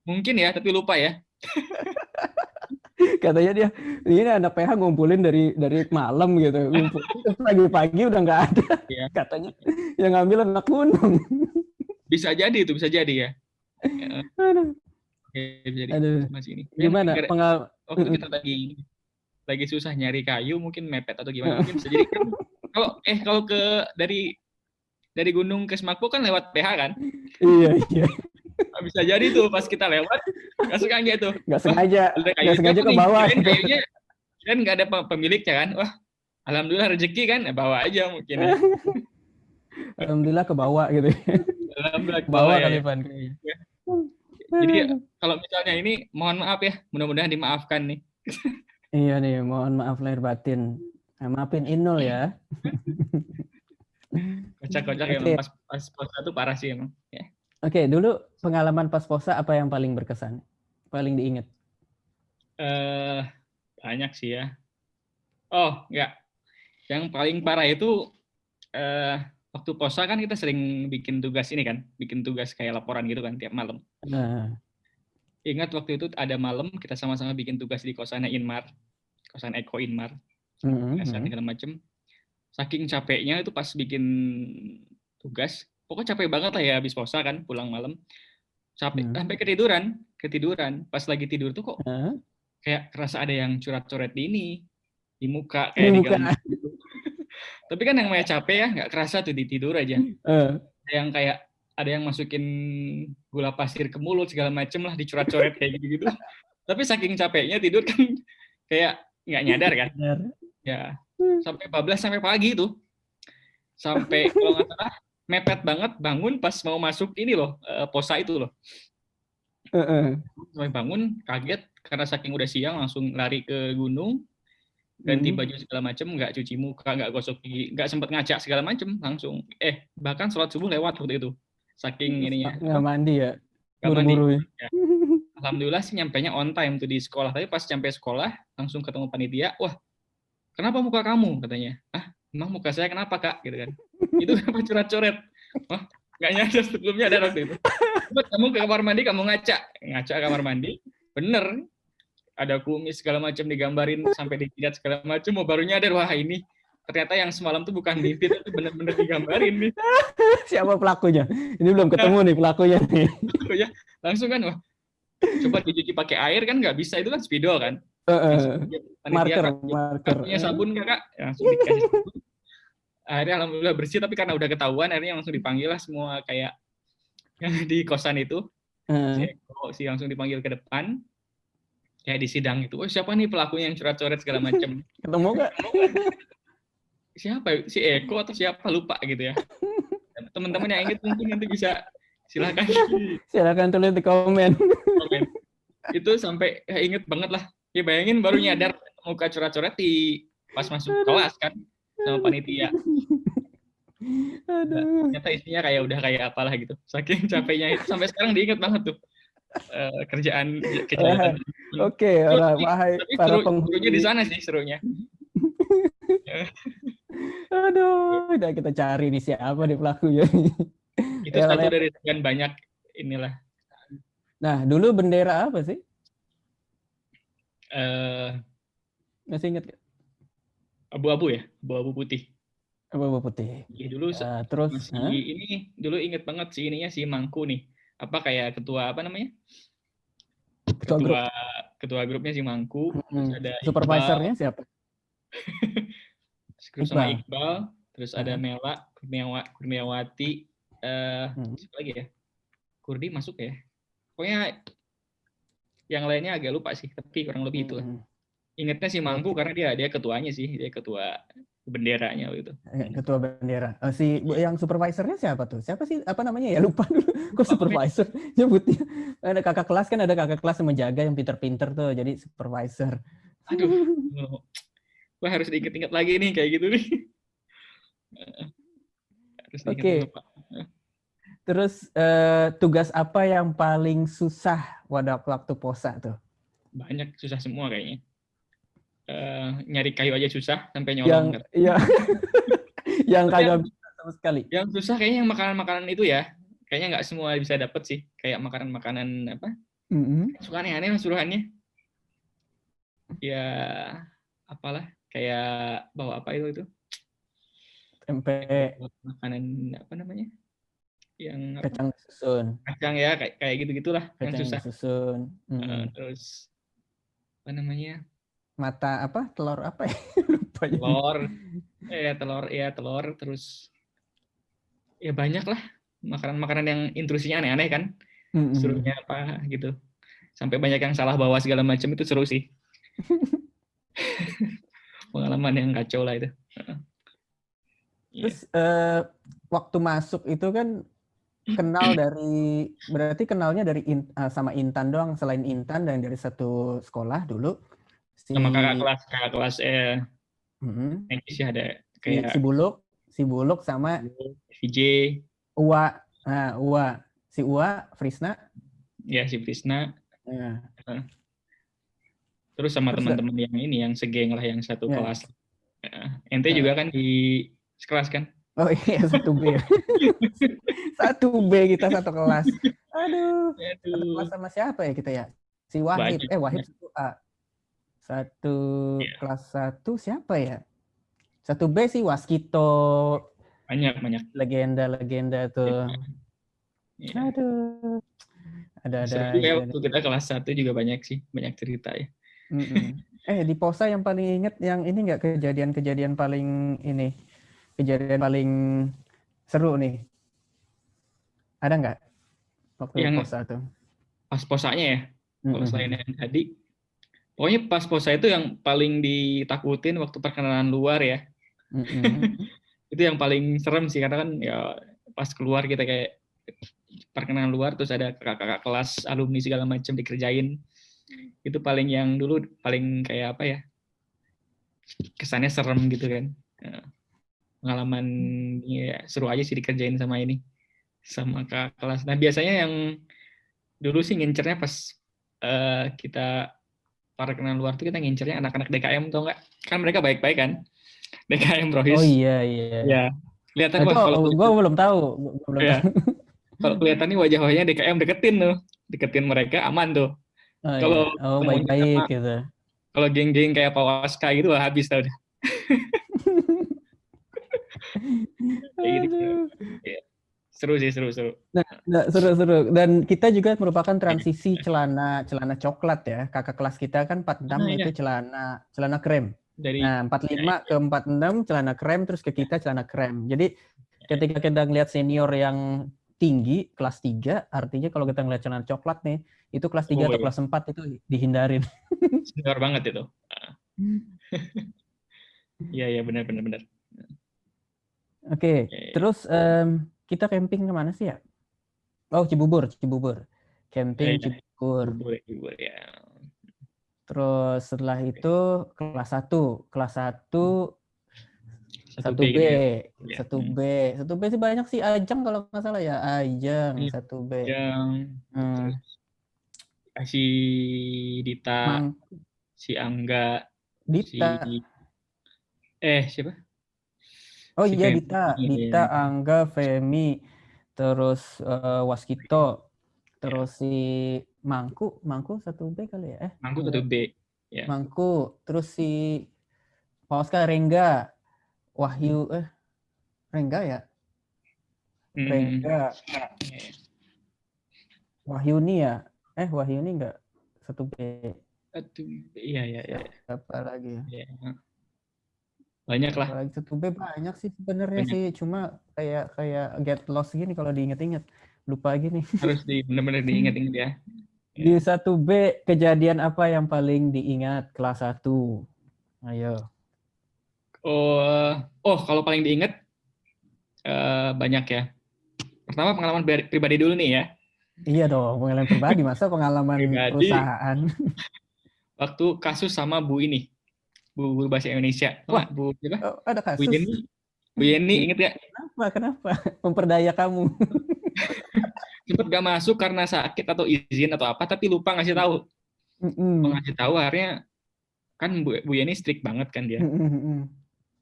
Speaker 2: mungkin ya tapi lupa ya
Speaker 1: Katanya dia ini anak PH ngumpulin dari dari malam gitu. Pagi-pagi udah nggak ada.
Speaker 2: Iya.
Speaker 1: Katanya yang ngambil anak gunung.
Speaker 2: bisa jadi itu bisa jadi ya
Speaker 1: Aduh.
Speaker 2: Oke, bisa jadi
Speaker 1: Aduh.
Speaker 2: masih ini Ya,
Speaker 1: Gimana
Speaker 2: gara-
Speaker 1: pengal
Speaker 2: waktu kita lagi lagi susah nyari kayu mungkin mepet atau gimana mungkin bisa jadi kan kalau eh kalau ke dari dari gunung ke Semakbo kan lewat PH kan
Speaker 1: Iya, iya.
Speaker 2: Bisa jadi tuh pas kita lewat nggak sengaja tuh
Speaker 1: Nggak sengaja. Nggak sengaja ke bawah.
Speaker 2: Kayunya kan nggak ada pe- pemiliknya kan wah alhamdulillah rezeki kan ya bawa aja mungkin ya.
Speaker 1: Alhamdulillah ke bawah gitu.
Speaker 2: alhamdulillah
Speaker 1: Ke bawah
Speaker 2: ya,
Speaker 1: kali
Speaker 2: ya. Jadi ya, kalau misalnya ini mohon maaf ya mudah-mudahan dimaafkan nih
Speaker 1: Iya nih, mohon maaf lahir batin. Nah, maafin Inul ya.
Speaker 2: kocak-kocak emang pas pas pos satu parah sih emang ya
Speaker 1: Oke, dulu pengalaman pas posa apa yang paling berkesan? Paling diingat?
Speaker 2: eh banyak sih ya. Oh, enggak. Yang paling parah itu eh waktu posa kan kita sering bikin tugas ini kan, bikin tugas kayak laporan gitu kan tiap malam.
Speaker 1: Nah,
Speaker 2: Ingat waktu itu ada malam kita sama-sama bikin tugas di kosannya Inmar, kosan Eko Inmar,
Speaker 1: mm,
Speaker 2: tugasan
Speaker 1: mm.
Speaker 2: segala macem. Saking capeknya itu pas bikin tugas, pokoknya capek banget lah ya habis posa kan, pulang malam. Capek
Speaker 1: Hmm.
Speaker 2: sampai ketiduran, ketiduran. Pas lagi tidur tuh kok
Speaker 1: Hah?
Speaker 2: kayak kerasa ada yang curat-coret di ini di muka kayak di,
Speaker 1: muka.
Speaker 2: gitu. Tapi kan yang namanya capek ya nggak kerasa tuh di tidur aja. Ada yang kayak ada yang masukin gula pasir ke mulut segala macem lah dicurat-coret kayak gitu-gitu. Tapi saking capeknya tidur kan kayak nggak nyadar kan. Ya sampai bablas sampai pagi tuh. Sampai kalau nggak salah mepet banget bangun pas mau masuk ini loh eh, posa itu loh.
Speaker 1: Heeh.
Speaker 2: Sampai bangun kaget karena saking udah siang langsung lari ke gunung ganti
Speaker 1: Mhm.
Speaker 2: baju segala macem nggak cuci muka nggak gosok gigi nggak sempat ngajak segala macem langsung eh bahkan sholat subuh lewat waktu itu saking ininya
Speaker 1: Nggak mandi ya.
Speaker 2: nggak mandi.
Speaker 1: Buru-buru. ya.
Speaker 2: Ya. alhamdulillah sih nyampainya on time tuh di sekolah tapi pas sampai sekolah langsung ketemu panitia wah kenapa muka kamu katanya ah emang muka saya kenapa kak gitu kan itu kenapa coret-coret wah nggak nyadar sebelumnya ada waktu itu kamu ke kamar mandi kamu ngaca ngaca kamar mandi bener ada kumis segala macam digambarin sampai dijilat segala macam mau baru nyadar wah ini ternyata yang semalam tuh bukan mimpi tapi bener-bener digambarin nih
Speaker 1: Siapa pelakunya? Ini belum ketemu nih pelakunya nih.
Speaker 2: ya langsung kan wah coba dicuci pakai air kan nggak bisa itu kan spidol kan
Speaker 1: Heeh.
Speaker 2: Panitia
Speaker 1: Marker,
Speaker 2: kan,
Speaker 1: marker.
Speaker 2: punya sabun nggak kak Ya, langsung dikasih sabun. Akhirnya alhamdulillah bersih tapi karena udah ketahuan akhirnya langsung dipanggil lah semua kayak yang di kosan itu. Si
Speaker 1: Heeh.
Speaker 2: Eko si langsung dipanggil ke depan. Kayak di sidang itu oh siapa nih pelakunya yang coret-coret segala macam
Speaker 1: Ketemu nggak?
Speaker 2: siapa? Si Eko atau siapa? Lupa gitu ya. Teman-teman yang inget mungkin nanti bisa silakan.
Speaker 1: Silakan tulis di komen.
Speaker 2: komen. Itu sampai ya, inget banget lah. Ya bayangin baru nyadar muka coret-coret di pas masuk kelas kan sama panitia
Speaker 1: Aduh.
Speaker 2: ternyata isinya kayak udah kayak apalah gitu saking capeknya itu sampai sekarang diinget banget tuh eh, kerjaan kejahatan
Speaker 1: Oke, orang
Speaker 2: Tapi-
Speaker 1: wahai para penghuni.
Speaker 2: serunya di sana sih serunya
Speaker 1: Aduh, udah kita cari nih siapa nih pelakunya.
Speaker 2: itu
Speaker 1: Ya,
Speaker 2: satu dari sekian banyak inilah
Speaker 1: Nah, dulu bendera apa sih?
Speaker 2: eh
Speaker 1: Masih ingat nggak?
Speaker 2: Abu-abu ya abu-abu putih
Speaker 1: Apa putih?
Speaker 2: Jadi dulu
Speaker 1: Eh, terus,
Speaker 2: masih
Speaker 1: hah?
Speaker 2: ini dulu inget banget si ininya si Mangku nih apa kayak ketua apa namanya
Speaker 1: ketua grup.
Speaker 2: ketua ketua grupnya si Mangku terus
Speaker 1: Hmm.
Speaker 2: ada Iqbal,
Speaker 1: Supervisornya siapa?
Speaker 2: grup sama
Speaker 1: Iqbal.
Speaker 2: Terus ada
Speaker 1: Aha.
Speaker 2: Mela Kurniawa- Kurniawati eh
Speaker 1: Hmm.
Speaker 2: siapa lagi ya Kurdi masuk ya pokoknya yang lainnya agak lupa sih tapi kurang lebih itu lah.
Speaker 1: Hmm.
Speaker 2: Ingetnya si Mangku karena dia dia ketuanya sih dia ketua benderanya gitu
Speaker 1: Ketua bendera. Eh, si yang supervisornya siapa tuh? Siapa sih? Apa namanya ya? Lupa dulu. Kok supervisor nyebutnya? Ada kakak kelas kan ada kakak kelas yang menjaga yang pinter-pinter tuh. Jadi supervisor.
Speaker 2: aduh gue harus diinget-inget lagi nih kayak gitu nih harus
Speaker 1: Oke.
Speaker 2: Pak.
Speaker 1: Terus eh, tugas apa yang paling susah pada waktu posa tuh?
Speaker 2: banyak susah semua kayaknya Eh, nyari kayu aja susah sampai
Speaker 1: Yang
Speaker 2: nyolong
Speaker 1: ya yang kagak bisa sama sekali.
Speaker 2: yang susah kayaknya yang makanan-makanan itu ya. Kayaknya nggak semua bisa dapet sih. Kayak makanan-makanan apa?
Speaker 1: Mm-mm.
Speaker 2: suka aneh-aneh lah suruhannya. Ya apalah. Kayak bawa apa itu itu?
Speaker 1: Tempe.
Speaker 2: Makanan apa namanya? Yang apa,
Speaker 1: kacang susun,
Speaker 2: kacang ya kayak kayak gitu gitulah yang
Speaker 1: kacang
Speaker 2: susah.
Speaker 1: susun.
Speaker 2: Eh,
Speaker 1: Mm-mm.
Speaker 2: terus apa namanya
Speaker 1: Mata apa? Telur apa ya? Lupa
Speaker 2: telur ya telur ya telur terus ya banyak lah makanan-makanan yang intrusinya aneh-aneh kan
Speaker 1: Mm-mm.
Speaker 2: suruhnya apa gitu sampai banyak yang salah bawa segala macam itu seru sih pengalaman yang kacau lah itu Iya.
Speaker 1: Terus eh, waktu masuk itu kan kenal dari berarti kenalnya dari In- eh, sama Intan doang selain Intan dan dari satu sekolah dulu si
Speaker 2: sama kakak kelas kakak kelas eh. Nengki sih ada kayak
Speaker 1: si Buluk, si Buluk sama
Speaker 2: VJ
Speaker 1: Uwa. Nah, Uwa, si Uwa, Frisna.
Speaker 2: ya si Prisna
Speaker 1: Nah,
Speaker 2: terus sama teman-teman yang ini yang segeng lah yang satu
Speaker 1: Ya.
Speaker 2: kelas Eh, ente
Speaker 1: Ya.
Speaker 2: juga kan di sekelas kan
Speaker 1: oh iya satu B. satu B kita satu kelas. Aduh. Satu
Speaker 2: Aduh.
Speaker 1: kelas sama siapa ya kita ya? Si Wahib.
Speaker 2: Banyak,
Speaker 1: eh Wahib satu A. Satu
Speaker 2: Iya.
Speaker 1: kelas satu siapa ya? Satu B sih Waskito,
Speaker 2: banyak banyak
Speaker 1: legenda-legenda tuh.
Speaker 2: Ya.
Speaker 1: Aduh. Ada ada.
Speaker 2: Seru ya waktu kita kelas satu juga banyak sih banyak cerita ya
Speaker 1: Mm-mm. Eh di posa yang paling inget yang ini nggak kejadian-kejadian paling ini kejadian paling seru nih ada nggak waktu
Speaker 2: Yang-
Speaker 1: posa tuh?
Speaker 2: pas posanya ya kalau
Speaker 1: Mm-mm.
Speaker 2: selain yang tadi pokoknya pas posa itu yang paling ditakutin waktu perkenalan luar ya.
Speaker 1: Mm-mm.
Speaker 2: itu yang paling serem sih karena kan ya pas keluar kita kayak perkenalan luar terus ada kakak-kakak kelas alumni segala macam dikerjain. Itu paling yang dulu paling kayak apa ya kesannya serem gitu kan. Ya, pengalaman ya, seru aja sih dikerjain sama ini sama kakak kelas. Nah biasanya yang dulu sih ngincernya pas eh, kita para kenalan luar tuh kita ngincernya anak-anak DKM tau nggak kan mereka baik-baik kan DKM Rohis
Speaker 1: Oh iya iya.
Speaker 2: ya kelihatan wah, kalau
Speaker 1: gue belum tahu. Gua belum
Speaker 2: Iya.
Speaker 1: tahu.
Speaker 2: kalau kelihatan nih wajah-wajahnya DKM deketin tuh deketin mereka aman tuh
Speaker 1: Oh, iya.
Speaker 2: Kalau
Speaker 1: oh
Speaker 2: temunya
Speaker 1: baik-baik
Speaker 2: sama-
Speaker 1: gitu.
Speaker 2: kalau geng-geng kayak Pak Waska gitu wah habis tau dah Kayak gitu.
Speaker 1: Aduh.
Speaker 2: Seru sih seru seru
Speaker 1: Nah, seru-seru. Dan kita juga merupakan transisi celana celana coklat ya. Kakak kelas kita kan 46
Speaker 2: Ah, iya.
Speaker 1: itu celana celana krem.
Speaker 2: dari
Speaker 1: Nah, 45 ke 46 celana krem terus ke kita celana krem. Jadi ketika kita ngeliat senior yang tinggi kelas 3, artinya kalau kita ngeliat celana coklat nih, itu kelas 3
Speaker 2: Oh,
Speaker 1: atau
Speaker 2: iya.
Speaker 1: kelas 4 itu dihindarin.
Speaker 2: senior banget itu iya iya benar benar benar
Speaker 1: Oke,
Speaker 2: Oke.
Speaker 1: terus em, kita camping ke mana sih ya? Oh, Cibubur, Cibubur. Camping
Speaker 2: Iya.
Speaker 1: Cibubur.
Speaker 2: boleh boleh ya
Speaker 1: Terus setelah itu kelas 1, kelas 1
Speaker 2: satu
Speaker 1: 1
Speaker 2: B gitu ya.
Speaker 1: 1 B. 1 B sih banyak sih Ajang kalau nggak salah ya, Ajang
Speaker 2: Iya.
Speaker 1: 1 B.
Speaker 2: yang
Speaker 1: Hmm,
Speaker 2: terus si Dita
Speaker 1: Mang
Speaker 2: si Angga si
Speaker 1: Dita.
Speaker 2: eh siapa
Speaker 1: Oh
Speaker 2: si
Speaker 1: iya
Speaker 2: Femi,
Speaker 1: Dita,
Speaker 2: iya.
Speaker 1: Dita, Angga, Femi, terus eh, Waskito, terus si Mangku, Mangku 1 B kali ya? Eh,
Speaker 2: Mangku satu B ya
Speaker 1: Mangku, terus si Pak Oscar Rengga, Wahyu, eh Rengga ya?
Speaker 2: Hmm,
Speaker 1: Rengga,
Speaker 2: iya.
Speaker 1: Wahyuni ya? Eh Wahyuni enggak? Satu B.
Speaker 2: Satu B, iya iya iya
Speaker 1: Apa lagi ya?
Speaker 2: iya. Banyak lah
Speaker 1: Apa lagi satu B banyak sih sebenarnya sih, cuma kayak kayak get lost gini kalau diinget-inget. Lupa gini.
Speaker 2: harus di benar-benar diingat-ingat ya
Speaker 1: Di satu B kejadian apa yang paling diingat kelas 1? Ayo.
Speaker 2: oh oh kalau paling diingat eh, banyak ya pertama pengalaman pri- pribadi dulu nih ya
Speaker 1: Iya dong, pengalaman pribadi masa pengalaman
Speaker 2: Pribadi.
Speaker 1: perusahaan.
Speaker 2: waktu kasus sama Bu ini Bu guru bahasa Indonesia
Speaker 1: Wah.
Speaker 2: Bu siapa
Speaker 1: Oh, ada
Speaker 2: Bu
Speaker 1: kasus.
Speaker 2: Yeni Bu Yeni inget gak
Speaker 1: Kenapa? Kenapa? Memperdaya kamu.
Speaker 2: sempet gak masuk karena sakit atau izin atau apa tapi lupa ngasih tahu
Speaker 1: Mm-mm.
Speaker 2: lupa ngasih tahu akhirnya kan Bu, Bu Yeni strict banget kan dia
Speaker 1: Mm-mm.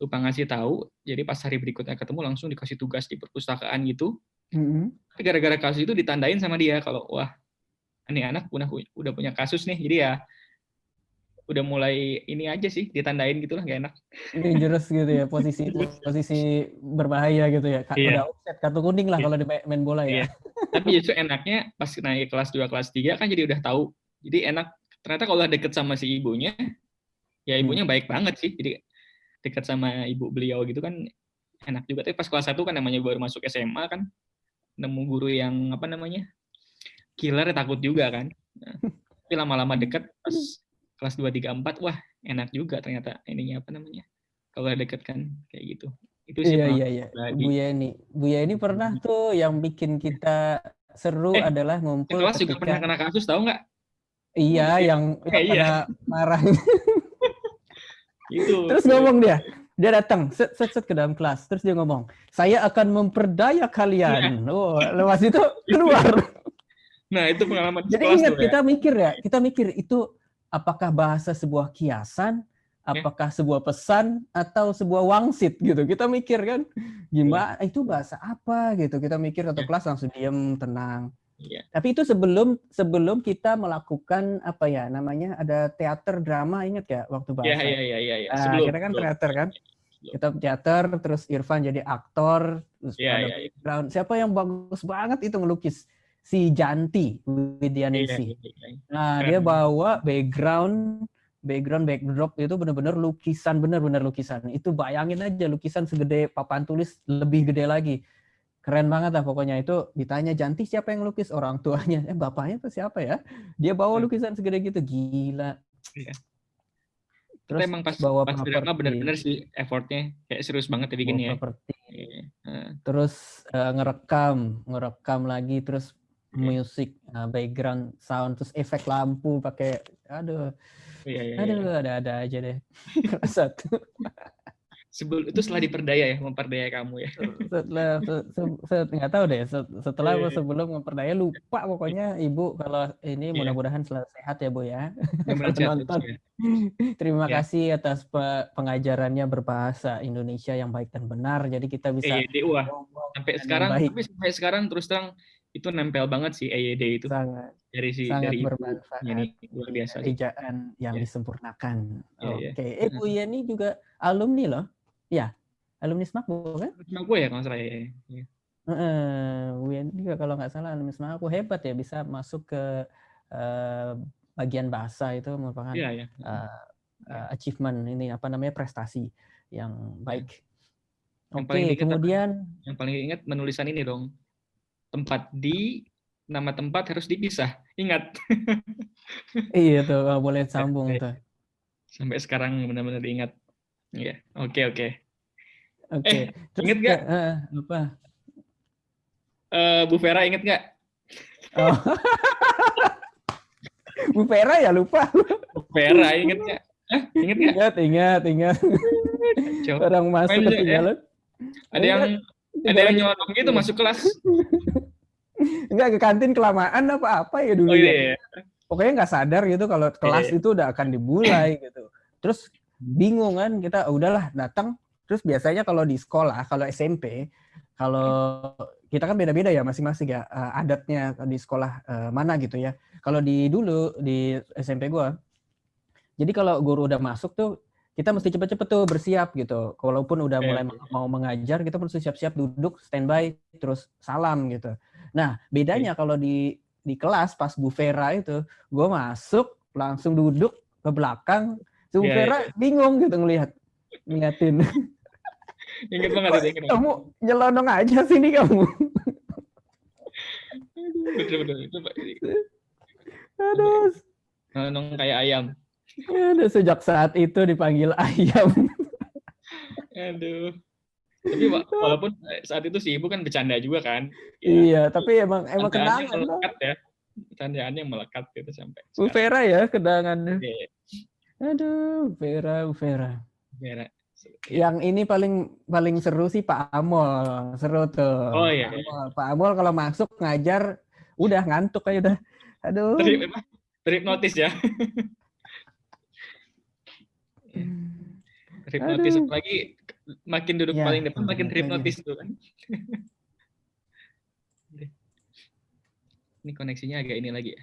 Speaker 2: lupa ngasih tahu jadi pas hari berikutnya ketemu langsung dikasih tugas di perpustakaan gitu
Speaker 1: Mm-mm.
Speaker 2: tapi gara-gara kasus itu ditandain sama dia kalau wah ini anak udah udah punya kasus nih jadi ya udah mulai ini aja sih ditandain gitu lah gak enak
Speaker 1: Dangerous gitu ya, posisi posisi berbahaya gitu ya. Ka-
Speaker 2: Iya.
Speaker 1: Udah offset kartu kuning lah
Speaker 2: Iya.
Speaker 1: kalau di main bola ya.
Speaker 2: Iya. tapi justru enaknya pas naik kelas 2 kelas 3 kan jadi udah tahu jadi enak ternyata kalau deket sama si ibunya ya ibunya baik banget sih jadi deket sama ibu beliau gitu kan enak juga tapi pas kelas 1 kan namanya baru masuk SMA kan nemu guru yang apa namanya killer takut juga kan Nah, tapi lama-lama deket pas kelas 2 3 4 wah enak juga ternyata ininya apa namanya kalau deket kan kayak gitu itu sih
Speaker 1: Iya iya iya. Bu Yeni, Bu Yeni pernah tuh yang bikin kita seru
Speaker 2: Eh, Di
Speaker 1: ngumpul
Speaker 2: kelas juga pernah
Speaker 1: ketika
Speaker 2: kena kasus tahu nggak
Speaker 1: iya yang yang
Speaker 2: Iya.
Speaker 1: pada marah.
Speaker 2: itu
Speaker 1: Terus ngomong dia, dia datang set set set ke dalam kelas, terus dia ngomong, saya akan memperdaya kalian. Oh, lepas itu keluar.
Speaker 2: nah itu pengalaman di
Speaker 1: Jadi ingat
Speaker 2: ya.
Speaker 1: kita mikir ya, kita mikir itu apakah bahasa sebuah kiasan, apakah sebuah pesan atau sebuah wangsit gitu. Kita mikir kan, gimana itu bahasa apa gitu. Kita mikir satu
Speaker 2: Ya.
Speaker 1: kelas langsung diem, tenang.
Speaker 2: Iya.
Speaker 1: Tapi itu sebelum sebelum kita melakukan apa ya namanya ada teater drama ingat ya waktu bahasa.
Speaker 2: Iya iya iya iya. iya.
Speaker 1: Nah,
Speaker 2: Sebelum.
Speaker 1: kita kan
Speaker 2: sebelum.
Speaker 1: teater kan. Kita teater terus Irfan jadi aktor terus
Speaker 2: Iya iya iya.
Speaker 1: background. Siapa yang bagus banget itu ngelukis? Si Janti Widyaningsih.
Speaker 2: iya, iya.
Speaker 1: Nah,
Speaker 2: Keren.
Speaker 1: dia bawa background background backdrop itu benar-benar lukisan benar-benar lukisan. Itu bayangin aja lukisan segede papan tulis lebih gede lagi. Keren banget lah pokoknya itu ditanya Janti siapa yang lukis orang tuanya. Eh bapaknya tuh siapa ya? Dia bawa
Speaker 2: Hmm.
Speaker 1: lukisan segede gitu gila.
Speaker 2: Iya.
Speaker 1: Terus
Speaker 2: emang pas
Speaker 1: bawa
Speaker 2: pas drama bener-bener sih effortnya kayak serius banget ya bikinnya.
Speaker 1: Properti.
Speaker 2: Iya.
Speaker 1: Terus uh, ngerekam, ngerekam lagi terus
Speaker 2: Iya.
Speaker 1: musik uh, background sound terus efek lampu pakai aduh
Speaker 2: Iya, iya,
Speaker 1: aduh
Speaker 2: iya.
Speaker 1: ada-ada aja deh satu
Speaker 2: Sebelum itu setelah diperdaya ya, memperdaya kamu ya.
Speaker 1: setelah se- se- se- nggak tahu deh se- setelah
Speaker 2: Iya,
Speaker 1: atau
Speaker 2: iya.
Speaker 1: sebelum memperdaya lupa pokoknya ibu kalau ini
Speaker 2: Iya.
Speaker 1: mudah-mudahan selalu sehat ya bu ya
Speaker 2: terus ya.
Speaker 1: terima
Speaker 2: Ya.
Speaker 1: kasih atas pe- pengajarannya berbahasa Indonesia yang baik dan benar jadi kita bisa
Speaker 2: EYD wah
Speaker 1: ngomong
Speaker 2: sampai sekarang
Speaker 1: baik.
Speaker 2: tapi sampai sekarang terus terang itu nempel banget sih EYD itu
Speaker 1: sangat
Speaker 2: dari si
Speaker 1: sangat
Speaker 2: dari
Speaker 1: bermanfaat
Speaker 2: ini luar biasa
Speaker 1: kerjaan yang
Speaker 2: Ya.
Speaker 1: disempurnakan
Speaker 2: Ya,
Speaker 1: oke
Speaker 2: ya.
Speaker 1: eh Bu Yeni juga alumni loh ya alumni SMAKBO kan
Speaker 2: Cuma gue ya kalau salah ya.
Speaker 1: Bu Yeni juga kalau nggak salah alumni SMAKBO hebat ya bisa masuk ke eh, bagian bahasa itu merupakan
Speaker 2: Iya ya.
Speaker 1: eh, eh, achievement ini apa namanya prestasi yang baik.
Speaker 2: Yang
Speaker 1: Oke,
Speaker 2: paling diingat apa?
Speaker 1: kemudian
Speaker 2: Yang paling ingat menulisan ini dong. Tempat di nama tempat harus dipisah. Ingat
Speaker 1: iya tuh nggak boleh sambung
Speaker 2: Oke.
Speaker 1: tuh.
Speaker 2: sampai sekarang benar-benar diingat. Iya. Oke oke.
Speaker 1: Oke.
Speaker 2: Eh,
Speaker 1: Terus
Speaker 2: inget nggak?
Speaker 1: ke- eh, apa?
Speaker 2: Eh, Bu Vera ingat nggak?
Speaker 1: Oh. Bu Vera ya lupa.
Speaker 2: Bu Vera ingat nggak? Eh, ingat nggak?
Speaker 1: Ingat, ingat, ingat.
Speaker 2: Coba.
Speaker 1: Orang masuk
Speaker 2: aja, ya.
Speaker 1: ketinggalan.
Speaker 2: Ada yang ada yang nyolong gitu masuk kelas.
Speaker 1: Enggak ke kantin kelamaan apa apa ya dulu
Speaker 2: Oh
Speaker 1: ya.
Speaker 2: iya. iya.
Speaker 1: pokoknya nggak sadar gitu kalau kelas
Speaker 2: Iya.
Speaker 1: itu udah akan dimulai gitu. Terus bingung kan kita "Oh, udahlah datang. Terus biasanya kalau di sekolah, kalau SMP, kalau kita kan beda-beda ya masing-masing ya eh, adatnya di sekolah eh, mana gitu ya. Kalau di dulu di SMP gua, jadi kalau guru udah masuk tuh kita mesti cepet-cepet tuh bersiap gitu. Walaupun udah
Speaker 2: Iya,
Speaker 1: mulai mau mengajar, kita mesti siap-siap duduk, standby, terus salam gitu. Nah, bedanya kalau di di kelas pas Bu Vera itu, gue masuk langsung duduk ke belakang, si Bu
Speaker 2: Iya,
Speaker 1: Vera bingung gitu ngelihat, ngeliatin.
Speaker 2: Ingat banget itu. Ingat
Speaker 1: kamu nyelonong aja sini kamu.
Speaker 2: Betul betul itu Pak.
Speaker 1: Aduh,
Speaker 2: Nonong kayak ayam.
Speaker 1: Aduh sejak saat itu dipanggil ayam.
Speaker 2: Aduh. Tapi wa- walaupun saat itu si ibu kan bercanda juga kan.
Speaker 1: iya, tapi emang emang kenangan.
Speaker 2: Melekat ya. Bercandaannya melekat gitu sampai.
Speaker 1: Bu. Vera ya kenangan.
Speaker 2: Iya,
Speaker 1: Aduh, Vera, Vera.
Speaker 2: Vera.
Speaker 1: Yang ini paling paling seru sih Pak Amol, seru tuh.
Speaker 2: Oh, iya,
Speaker 1: Pak. Amol, Pak Amol kalau masuk ngajar udah ngantuk aja udah. Aduh.
Speaker 2: Terhipnotis ya. Terhipnotis
Speaker 1: Aduh.
Speaker 2: apalagi makin duduk
Speaker 1: Ya,
Speaker 2: paling depan makin
Speaker 1: lagi.
Speaker 2: terhipnotis tuh kan. Ini koneksinya agak ini lagi ya.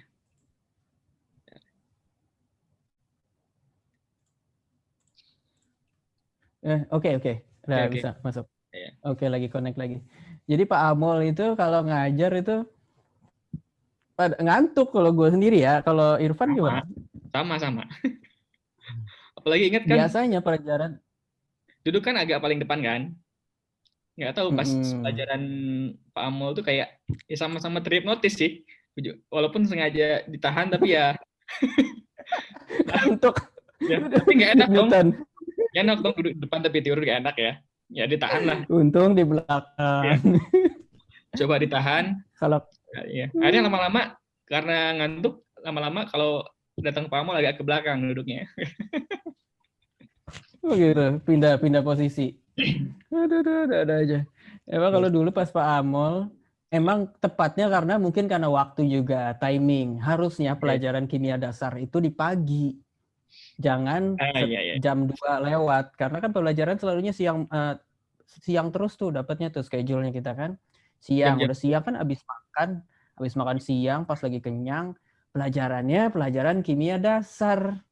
Speaker 1: Eh, Oke oke, udah
Speaker 2: Oke, oke.
Speaker 1: bisa masuk.
Speaker 2: Iya.
Speaker 1: Oke lagi connect lagi. Jadi Pak Amol itu kalau ngajar itu ngantuk kalau gue sendiri ya. Kalau Irfan
Speaker 2: Sama.
Speaker 1: gimana?
Speaker 2: Sama-sama. Apalagi ingat kan
Speaker 1: Biasanya pelajaran
Speaker 2: duduk kan agak paling depan kan. Nggak tahu pas
Speaker 1: Mm-mm.
Speaker 2: pelajaran Pak Amol tuh kayak ya sama-sama terhipnotis sih. Walaupun sengaja ditahan tapi ya,
Speaker 1: ngantuk.
Speaker 2: ya tapi nggak enak dong. Nggak enak dong duduk depan tapi tidur nggak enak ya. Ya ditahan lah.
Speaker 1: Untung di belakang.
Speaker 2: Coba ditahan.
Speaker 1: Kalau
Speaker 2: Ya. Akhirnya lama-lama karena ngantuk lama-lama kalau datang Pak Amol agak ke belakang duduknya.
Speaker 1: Oh gitu, pindah-pindah posisi. Aduh, aduh, ada aja. Emang kalau dulu pas Pak Amol, emang tepatnya karena mungkin karena waktu juga, timing. Harusnya pelajaran kimia dasar itu di pagi. Jangan
Speaker 2: Ah, iya, iya.
Speaker 1: jam 2 lewat. Karena kan pelajaran selalunya siang eh, siang terus tuh dapatnya tuh schedule-nya kita kan. Siang,
Speaker 2: Jam-jam.
Speaker 1: udah siang kan habis makan, habis makan siang pas lagi kenyang, pelajarannya pelajaran kimia dasar.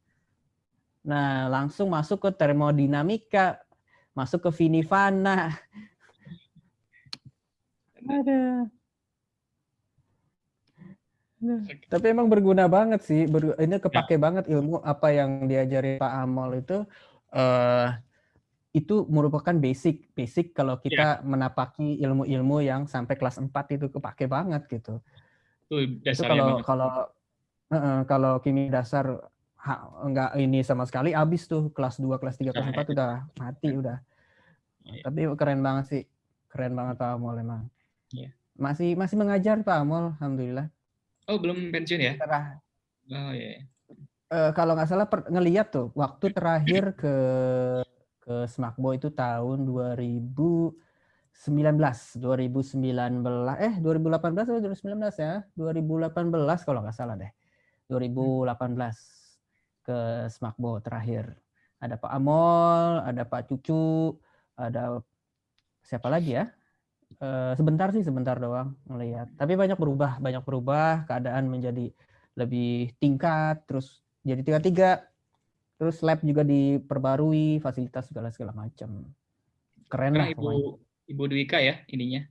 Speaker 1: Nah, langsung masuk ke termodinamika, masuk ke finifana. Ada. Tapi emang berguna banget sih. Ber- ini kepake banget ilmu apa yang diajari Pak Amol itu. eh itu merupakan basic, basic kalau kita menapaki ilmu-ilmu yang sampai kelas 4 itu kepake banget gitu.
Speaker 2: Itu
Speaker 1: Itu kalau
Speaker 2: banget.
Speaker 1: kalau Heeh, kalau kimia dasar ha- enggak ini sama sekali habis tuh kelas 2, kelas 3, kelas
Speaker 2: Nah,
Speaker 1: 4 udah mati udah.
Speaker 2: Iya.
Speaker 1: Tapi keren banget sih. Keren banget Pak Amol emang.
Speaker 2: Iya.
Speaker 1: Masih masih mengajar Pak Amol, alhamdulillah.
Speaker 2: Oh, belum pensiun ya?
Speaker 1: Terah,
Speaker 2: Oh, iya.
Speaker 1: eh, kalau nggak salah per, ngeliat tuh waktu terakhir ke ke Smakbo itu tahun 2019 2019 eh 2018 atau 2019 ya 2018 kalau nggak salah deh 2018 ke Smakbo terakhir. Ada Pak Amol ada Pak Cucu ada siapa lagi ya? Eh, sebentar sih sebentar doang melihat tapi banyak berubah banyak berubah. Keadaan menjadi lebih tingkat terus jadi tiga tiga terus lab juga diperbarui fasilitas segala segala macam. Keren lah
Speaker 2: Ibu
Speaker 1: pokoknya.
Speaker 2: Ibu Dwika ya ininya.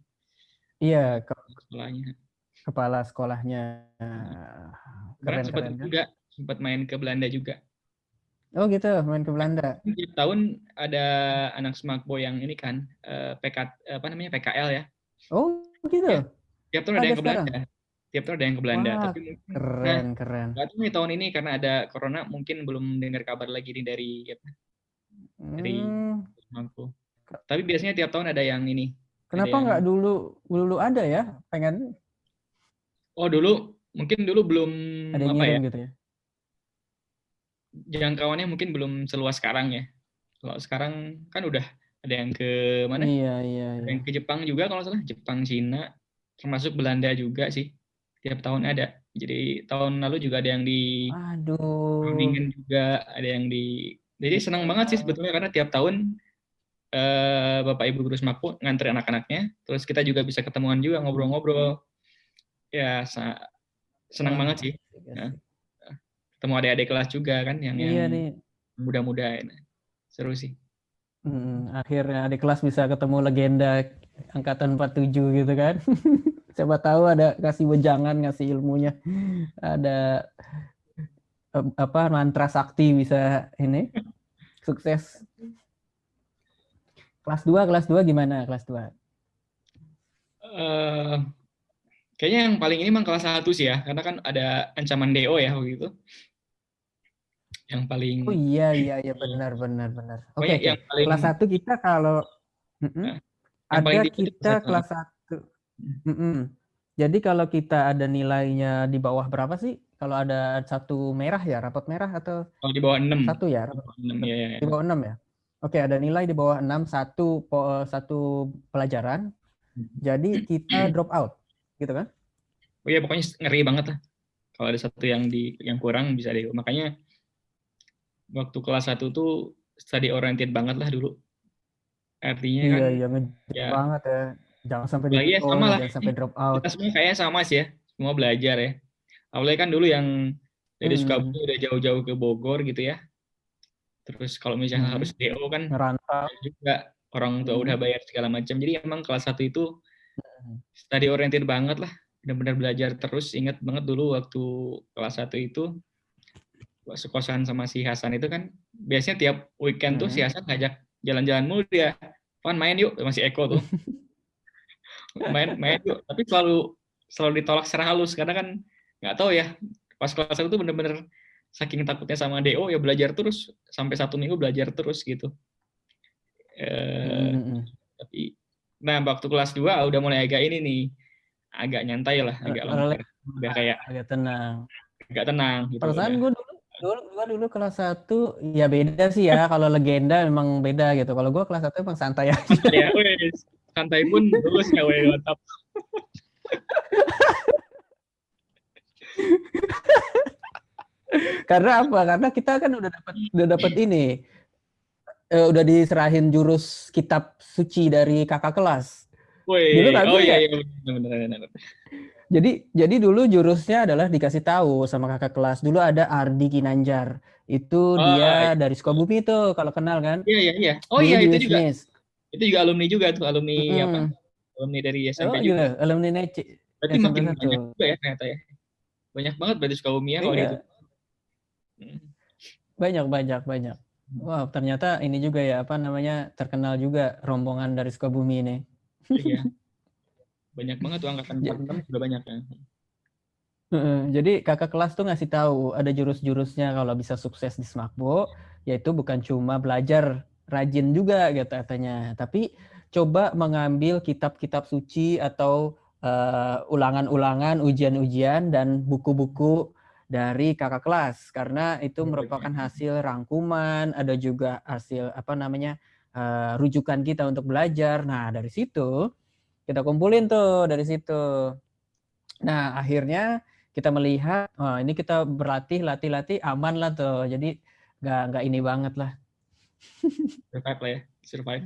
Speaker 1: Iya ke-
Speaker 2: sekolahnya.
Speaker 1: kepala sekolahnya.
Speaker 2: Keren
Speaker 1: keren keren kan?
Speaker 2: juga sempat main ke Belanda juga.
Speaker 1: oh gitu main ke Belanda
Speaker 2: Tiap tahun ada anak Smakbo yang ini kan eh, PK apa namanya PKL ya.
Speaker 1: oh gitu
Speaker 2: Iya. Tiap tahun ada
Speaker 1: Ada
Speaker 2: yang ke Belanda. Tiap tahun ada yang ke Belanda.
Speaker 1: Wah,
Speaker 2: Tapi mungkin
Speaker 1: keren keren
Speaker 2: nggak tahu nih tahun ini karena ada corona mungkin belum dengar kabar lagi nih dari apa, dari
Speaker 1: Hmm,
Speaker 2: Smakbo. Tapi biasanya tiap tahun ada yang ini.
Speaker 1: kenapa
Speaker 2: yang-
Speaker 1: nggak dulu dulu ada ya pengen
Speaker 2: Oh dulu mungkin dulu belum
Speaker 1: ada yang
Speaker 2: apa ya
Speaker 1: gitu ya
Speaker 2: jangkauannya mungkin belum seluas sekarang ya. Kalau sekarang kan udah ada yang ke mana?
Speaker 1: iya iya
Speaker 2: Ada
Speaker 1: iya
Speaker 2: yang ke Jepang juga kalau salah, Jepang, Cina, termasuk Belanda juga sih. Tiap tahun ada. Jadi tahun lalu juga ada yang di
Speaker 1: aduh
Speaker 2: Groningen juga, ada yang di jadi senang banget sih sebetulnya karena tiap tahun eh, Bapak Ibu guru Smakpo ngantri anak-anaknya, terus kita juga bisa ketemuan juga ngobrol-ngobrol. Ya, senang banget sih. Ya. Ketemu adik-adik kelas juga kan yang
Speaker 1: iya
Speaker 2: yang
Speaker 1: nih
Speaker 2: muda-muda. Seru sih.
Speaker 1: Hmm, akhirnya di kelas bisa ketemu legenda angkatan 47 gitu kan. Siapa tahu ada kasih wejangan, ngasih ilmunya. Ada apa mantra sakti bisa ini sukses. Kelas 2, kelas 2 gimana kelas 2?
Speaker 2: eh kayaknya yang paling ini memang kelas 1 sih ya, karena kan ada ancaman DO ya waktu itu. Yang paling
Speaker 1: Oh iya iya iya benar benar benar. Oke oke.
Speaker 2: yang paling
Speaker 1: Kelas 1 kita kalau.
Speaker 2: Nah, yang
Speaker 1: ada kita
Speaker 2: kelas
Speaker 1: kelas 1. Mm-mm. Jadi kalau kita ada nilainya di bawah berapa sih? Kalau ada satu merah ya, rapot merah atau
Speaker 2: kalau di bawah 6.
Speaker 1: satu ya, rapot
Speaker 2: 6 ya, ya, ya.
Speaker 1: di bawah 6 ya. Oke, ada nilai di bawah 6 satu po- satu pelajaran. Jadi kita drop out, gitu kan?
Speaker 2: Oh iya pokoknya ngeri banget lah. Kalau ada satu yang di yang kurang bisa DO. Makanya waktu kelas 1 tuh study oriented banget lah dulu. Artinya kan
Speaker 1: Iya, iya ngejar
Speaker 2: ya.
Speaker 1: banget ya. Jangan sampai
Speaker 2: Apalagi ya, sama lah.
Speaker 1: jangan sampai drop out.
Speaker 2: kita semua kayaknya sama sih ya. Semua belajar ya. Awalnya kan dulu yang dari
Speaker 1: Hmm.
Speaker 2: Sukabumi udah jauh-jauh ke Bogor gitu ya. Terus kalau misalnya
Speaker 1: Hmm.
Speaker 2: harus DO kan
Speaker 1: Ngerantau.
Speaker 2: juga orang tua
Speaker 1: Hmm.
Speaker 2: udah bayar segala macam. Jadi emang kelas 1 itu
Speaker 1: Hmm.
Speaker 2: study oriented banget lah. Benar-benar belajar terus. Ingat banget dulu waktu kelas 1 itu sekosan sama si Hasan itu kan biasanya tiap weekend tuh si
Speaker 1: Hmm.
Speaker 2: Hasan ngajak jalan-jalan mulu dia. Pan main yuk, masih Eko tuh. main main yuk, tapi selalu selalu ditolak secara halus karena kan nggak tahu ya. Pas kelas 1 tuh bener-bener saking takutnya sama DO ya belajar terus sampai satu minggu belajar terus gitu. Eh,
Speaker 1: Mm-mm.
Speaker 2: tapi nah waktu kelas 2 udah mulai agak ini nih agak nyantai lah agak longgar udah kayak
Speaker 1: agak tenang.
Speaker 2: agak tenang gitu
Speaker 1: Perasaan gue dulu, dulu gua dulu kelas 1 ya beda sih ya. Kalau legenda memang beda gitu. Kalau gue kelas 1 emang santai aja.
Speaker 2: ya wes santai pun lulus ya wes mantap
Speaker 1: Karena apa? Karena kita kan udah dapat udah dapat ini. Eh, udah diserahin jurus kitab suci dari kakak kelas.
Speaker 2: Woi, oh iya
Speaker 1: ya?
Speaker 2: iya benar benar benar.
Speaker 1: Jadi jadi dulu jurusnya adalah dikasih tahu sama kakak kelas. Dulu ada Ardi Kinanjar. Itu
Speaker 2: Oh,
Speaker 1: dia dari Sukabumi tuh kalau kenal kan.
Speaker 2: Iya iya iya. Oh
Speaker 1: Dulu
Speaker 2: iya itu juga itu juga alumni juga tuh alumni apa?
Speaker 1: Mm-mm.
Speaker 2: Alumni dari
Speaker 1: Oh
Speaker 2: SMP juga.
Speaker 1: gila, alumni Neci.
Speaker 2: Berarti
Speaker 1: SMP
Speaker 2: makin banyak juga ya ternyata ya. Banyak banget berarti Sukabumi ya kalau
Speaker 1: Iya.
Speaker 2: gitu. Hmm.
Speaker 1: Banyak banyak banyak. Wah, ternyata ini juga ya apa namanya terkenal juga rombongan dari Sukabumi ini.
Speaker 2: Iya. Banyak banget tuh angkatan
Speaker 1: Ya.
Speaker 2: 46 sudah banyak ya.
Speaker 1: Jadi kakak kelas tuh ngasih tahu ada jurus-jurusnya kalau bisa sukses di Smakbo, yaitu bukan cuma belajar rajin juga gitu katanya, tapi coba mengambil kitab-kitab suci atau uh, ulangan-ulangan, ujian-ujian dan buku-buku dari kakak kelas karena itu merupakan hasil rangkuman, ada juga hasil apa namanya uh, rujukan kita untuk belajar. Nah dari situ kita kumpulin tuh dari situ. Nah akhirnya kita melihat, oh, ini kita berlatih, latih, latih, aman lah tuh. Jadi nggak nggak ini banget lah.
Speaker 2: Survive lah ya, survive.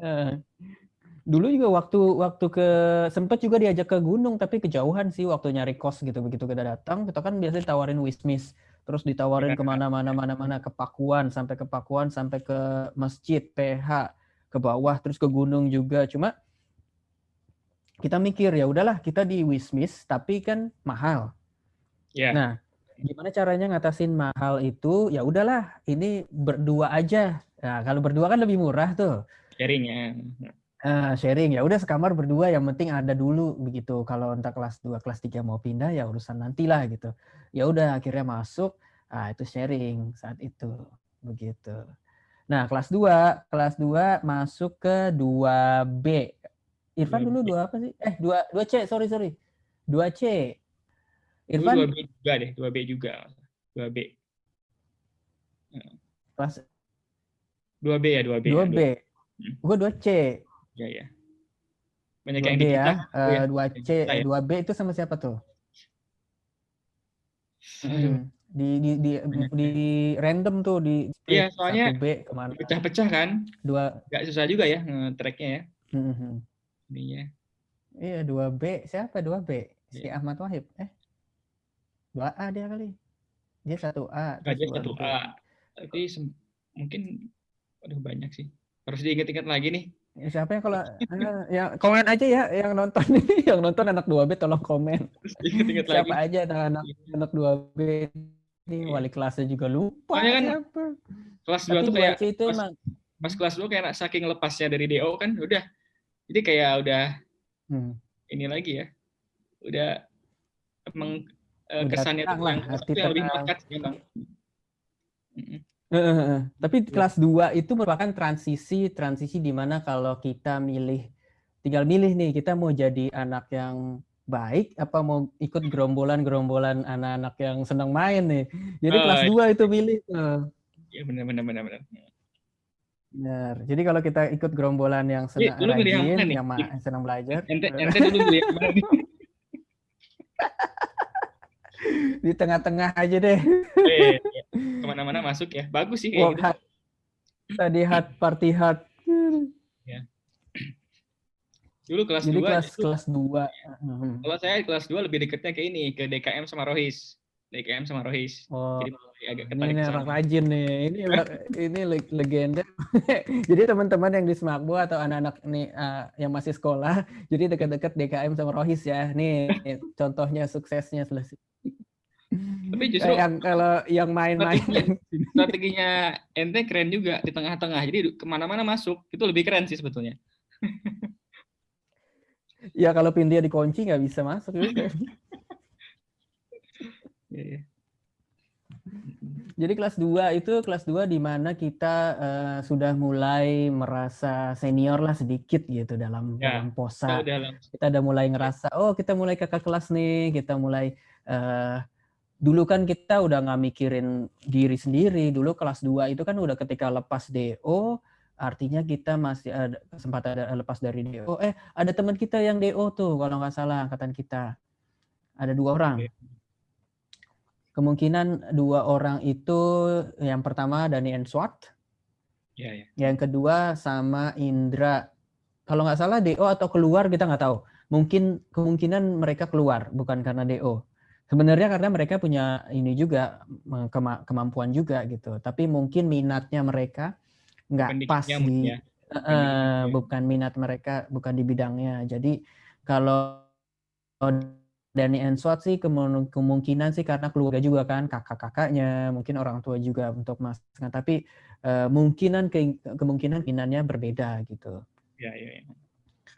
Speaker 1: Uh, dulu juga waktu waktu ke sempat juga diajak ke gunung tapi kejauhan sih waktu nyari kos gitu begitu kita datang kita kan biasanya tawarin wismis terus ditawarin iya. ke mana-mana mana-mana ke Pakuan sampai ke Pakuan sampai ke masjid PH ke bawah terus ke gunung juga cuma kita mikir ya udahlah kita di wismis tapi kan mahal. Yeah. nah gimana caranya ngatasin mahal itu? Ya udahlah ini berdua aja. Nah kalau berdua kan lebih murah tuh.
Speaker 2: Sharingnya
Speaker 1: Uh, sharing. Ya udah sekamar berdua yang penting ada dulu begitu. Kalau entah kelas 2 kelas 3 mau pindah ya urusan nantilah gitu. Ya udah akhirnya masuk. Ah itu sharing saat itu begitu. Nah kelas 2 kelas 2 masuk ke 2B Irfan dulu dua apa sih eh 2 2 C sorry sorry 2 C
Speaker 2: Irfan 2B juga deh 2B juga 2B
Speaker 1: kelas
Speaker 2: 2B ya 2B
Speaker 1: 2B ya, gue 2 C
Speaker 2: Ya ya. Banyak
Speaker 1: 2
Speaker 2: yang
Speaker 1: di ya. 2 C, ya. 2 B itu sama siapa tuh? Hmm. Di, di di di random tuh di
Speaker 2: Iya, soalnya B ke mana? Pecah-pecah kan?
Speaker 1: Dua.
Speaker 2: Gak susah juga ya tracknya ya.
Speaker 1: Hmm.
Speaker 2: Ininya.
Speaker 1: Iya, 2B. Siapa 2B? Si ya. Ahmad Wahib. Eh. 2A dia kali. Dia 1A.
Speaker 2: Gak dia 1A. Tapi mungkin aduh banyak sih. Harus diingat-ingat lagi nih.
Speaker 1: Ya, siapa yang kalau uh, ya komen aja ya yang nonton ini yang nonton anak 2B tolong komen. Ingat -ingat siapa lagi. aja anak anak 2B ini iya. wali kelasnya juga lupa
Speaker 2: Soalnya kan siapa. Kelas 2 tuh kayak itu pas, emang pas kelas 2 kayak saking lepasnya dari DO kan udah jadi kayak udah hmm. ini lagi ya. Udah emang udah kesannya tuh yang, yang lebih melekat emang.
Speaker 1: Uh, tapi kelas 2 itu merupakan transisi transisi di mana kalau kita milih tinggal milih nih kita mau jadi anak yang baik apa mau ikut gerombolan-gerombolan anak-anak yang senang main nih. Jadi oh, kelas 2 iya. itu milih tuh.
Speaker 2: Iya benar benar benar benar.
Speaker 1: Benar. Jadi kalau kita ikut gerombolan yang senang rajin, yang, yang senang belajar. Ente, ente dulu yang mana nih? di tengah-tengah aja deh.
Speaker 2: Eh, ya. Ke mana-mana masuk ya. Bagus sih kayak gitu.
Speaker 1: Tadi hat party hat.
Speaker 2: Ya. Dulu kelas
Speaker 1: Jadi
Speaker 2: 2.
Speaker 1: kelas kelas 2.
Speaker 2: Kalau saya kelas 2 lebih dekatnya ke ini, ke DKM sama Rohis. DKM sama Rohis.
Speaker 1: Oh. Jadi agak ini orang rajin nih. Ini ini legenda. jadi teman-teman yang di Smakbo atau anak-anak nih uh, yang masih sekolah, jadi dekat-dekat DKM sama Rohis ya. Nih contohnya suksesnya selesai.
Speaker 2: Tapi justru
Speaker 1: yang kalau yang main-main
Speaker 2: strateginya, strateginya ente keren juga di tengah-tengah. Jadi ke mana-mana masuk itu lebih keren sih sebetulnya.
Speaker 1: ya kalau pintunya dikunci nggak bisa masuk juga.
Speaker 2: Iya, iya.
Speaker 1: Jadi kelas 2 itu kelas 2 di mana kita uh, sudah mulai merasa senior lah sedikit gitu dalam ya, dalam posa. Kita udah mulai ngerasa oh kita mulai kakak kelas nih, kita mulai uh, dulu kan kita udah nggak mikirin diri sendiri. Dulu kelas 2 itu kan udah ketika lepas DO, artinya kita masih ada kesempatan ada lepas dari DO. Eh, ada teman kita yang DO tuh kalau nggak salah angkatan kita. Ada dua orang. Kemungkinan dua orang itu yang pertama Dani Enswat. Ya, ya. Yang kedua sama Indra. Kalau nggak salah DO atau keluar kita nggak tahu. Mungkin kemungkinan mereka keluar bukan karena DO Sebenarnya karena mereka punya ini juga kemampuan juga gitu, tapi mungkin minatnya mereka nggak pas di ya. uh, bukan minat mereka bukan di bidangnya. Jadi kalau Dani Enswat sih kemungkinan sih karena keluarga juga kan kakak-kakaknya, mungkin orang tua juga untuk mas. Tapi uh, mungkinan ke, kemungkinan minatnya berbeda gitu.
Speaker 2: Ya, ya, ya.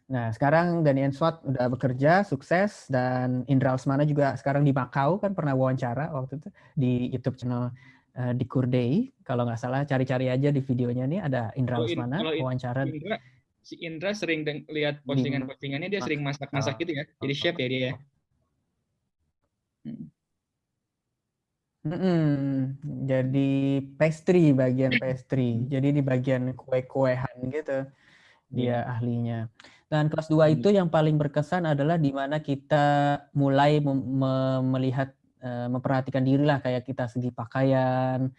Speaker 1: Nah, sekarang Dani Enswat udah bekerja, sukses, dan Indra Alsmana juga sekarang di Makau, kan pernah wawancara waktu itu di YouTube channel uh, di Kurdei. Kalau nggak salah, cari-cari aja di videonya nih, ada Indra Alsmana wawancara.
Speaker 2: Indra, si Indra sering lihat postingan-postingannya dia sering masak-masak gitu ya. Jadi chef ya dia ya.
Speaker 1: Mm-mm. Jadi pastry bagian pastry. Jadi di bagian kue-kuehan gitu dia ahlinya. Dan kelas 2 itu yang paling berkesan adalah di mana kita mulai melihat eh, memperhatikan diri lah kayak kita segi pakaian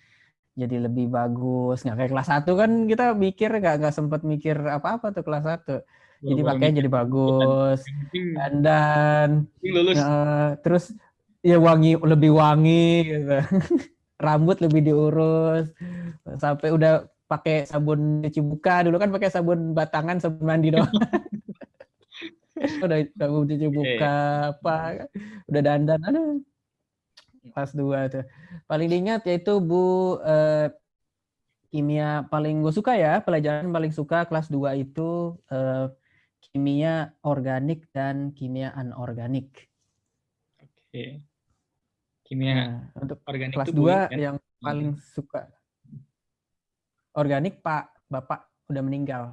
Speaker 1: jadi lebih bagus. Nggak kayak kelas 1 kan kita mikir nggak nggak sempat mikir apa-apa tuh kelas 1. Jadi pakaian jadi bagus. Dan
Speaker 2: lulus.
Speaker 1: Eh, terus ya wangi lebih wangi gitu. Rambut lebih diurus sampai udah pakai sabun cuci muka dulu kan pakai sabun batangan sabun mandi doang. udah sabun cuci muka apa udah dandan aduh kelas 2 tuh. Paling diingat yaitu Bu eh, kimia paling gue suka ya, pelajaran paling suka kelas 2 itu eh, kimia organik dan kimia anorganik.
Speaker 2: Oke. Kimia
Speaker 1: Nah, untuk
Speaker 2: organik
Speaker 1: kelas
Speaker 2: itu
Speaker 1: 2
Speaker 2: Bu, kan?
Speaker 1: yang paling suka organik Pak Bapak udah meninggal.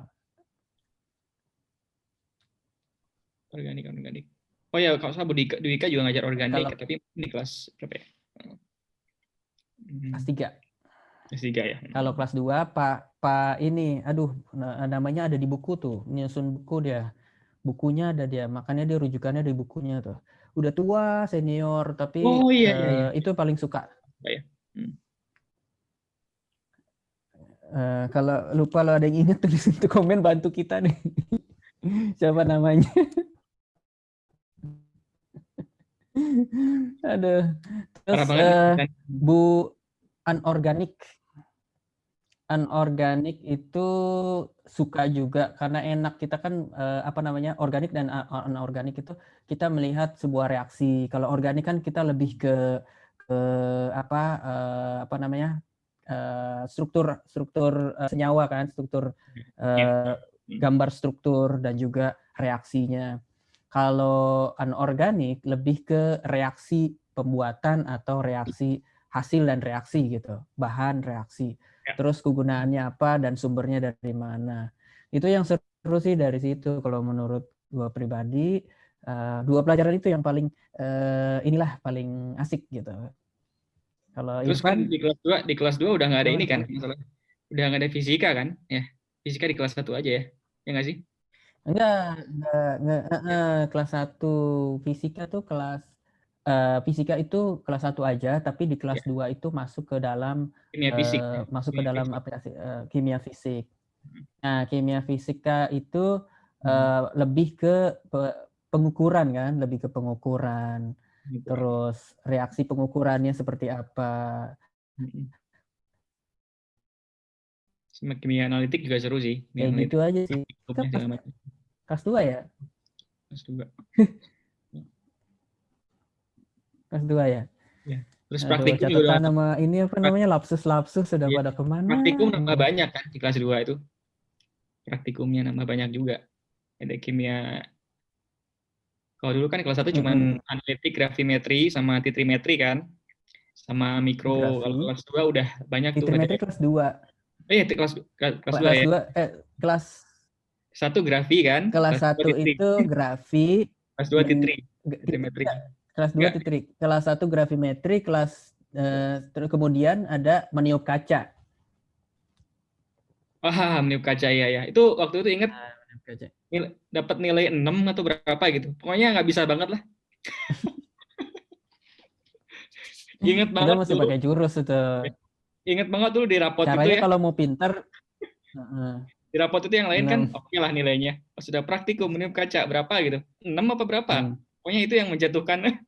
Speaker 2: organik organik. Oh ya, kalau saya Bu Dika, Dika juga ngajar organik,
Speaker 1: Kalau-
Speaker 2: tapi di kelas berapa ya? Hmm,
Speaker 1: Kelas 3.
Speaker 2: kelas tiga ya.
Speaker 1: Kalau kelas 2 Pak Pak ini aduh na- namanya ada di buku tuh, nyusun buku dia. Bukunya ada dia, makanya dia rujukannya di bukunya tuh. Udah tua, senior, tapi
Speaker 2: Oh, iya, iya, iya.
Speaker 1: eh, itu paling suka.
Speaker 2: Apa ya? Hmm.
Speaker 1: Eh, kalau lupa lo ada yang inget tulis itu komen bantu kita nih. Siapa namanya? Aduh. Terus
Speaker 2: kan?
Speaker 1: Bu anorganik. Anorganik itu suka juga karena enak kita kan eh, apa namanya organik dan anorganik itu kita melihat sebuah reaksi. Kalau organik kan kita lebih ke ke apa eh, apa namanya eh, struktur struktur eh, senyawa kan struktur eh, gambar struktur dan juga reaksinya. Kalau anorganik lebih ke reaksi pembuatan atau reaksi hasil dan reaksi gitu, bahan reaksi.
Speaker 2: Ya.
Speaker 1: Terus kegunaannya apa dan sumbernya dari mana. Itu yang seru sih dari situ kalau menurut gua pribadi eh, dua pelajaran itu yang paling eh, inilah paling asik gitu. Kalau
Speaker 2: Terus kan di kelas 2 di kelas 2 udah nggak ada ini kan masalah. Udah nggak ada fisika kan? Ya. Fisika di kelas 1 aja ya. Ya nggak sih?
Speaker 1: Enggak, enggak, enggak, eh, eh, kelas 1 fisika tuh kelas eh, fisika itu kelas 1 aja, tapi di kelas 2 itu masuk ke dalam
Speaker 2: Kimia fisik.
Speaker 1: eh, masuk ke
Speaker 2: Kimia
Speaker 1: dalam
Speaker 2: fisik.
Speaker 1: aplikasi eh, kimia fisik.
Speaker 2: Hmm.
Speaker 1: Nah, kimia fisika itu eh, lebih ke pe- pengukuran kan, lebih ke pengukuran.
Speaker 2: Gitu.
Speaker 1: Terus reaksi pengukurannya seperti apa.
Speaker 2: Mm-mm. Sama kimia analitik juga seru sih. Kimia analitik,
Speaker 1: gitu aja sih.
Speaker 2: segala macam.
Speaker 1: Kelas 2 ya?
Speaker 2: Kelas 2.
Speaker 1: Kelas 2 ya?
Speaker 2: Terus
Speaker 1: Aduh,
Speaker 2: praktikum juga
Speaker 1: nama ini apa namanya lapsus-lapsus sudah
Speaker 2: Iya,
Speaker 1: pada ke
Speaker 2: mana?
Speaker 1: praktikum
Speaker 2: nambah banyak kan di kelas 2 itu. Praktikumnya nambah banyak juga. Ada kimia kalau dulu kan kelas 1 cuma
Speaker 1: Mm-mm.
Speaker 2: analitik, gravimetri sama titrimetri kan. Sama mikro.
Speaker 1: Grafi.
Speaker 2: Kalau kelas 2 udah banyak tuh.
Speaker 1: Titrimetri kelas 2.
Speaker 2: eh iya, kelas kelas 2
Speaker 1: Kelas
Speaker 2: ya.
Speaker 1: 2 eh kelas
Speaker 2: Satu grafi kan.
Speaker 1: kelas
Speaker 2: dua
Speaker 1: 1
Speaker 2: titri.
Speaker 1: itu grafi,
Speaker 2: kelas 2
Speaker 1: dan-
Speaker 2: titri, titrimetri.
Speaker 1: Kelas 2
Speaker 2: Enggak.
Speaker 1: titri. Kelas 1 gravimetri, kelas eh, terus kemudian ada meniup kaca.
Speaker 2: Paham niup kaca ya ya. Itu waktu itu inget
Speaker 1: Meniup kaca.
Speaker 2: nil- dapat nilai 6 atau berapa gitu. Pokoknya nggak bisa banget lah. Ingat
Speaker 1: Kita
Speaker 2: banget
Speaker 1: masih
Speaker 2: dulu.
Speaker 1: pakai jurus itu.
Speaker 2: Ingat banget dulu di rapot itu
Speaker 1: Caranya
Speaker 2: ya.
Speaker 1: kalau mau pinter.
Speaker 2: Di rapot itu yang lain kan
Speaker 1: Enam.
Speaker 2: oke lah nilainya. Pas sudah praktikum meniup kaca berapa gitu. 6 apa berapa?
Speaker 1: Hmm.
Speaker 2: Pokoknya itu yang menjatuhkan.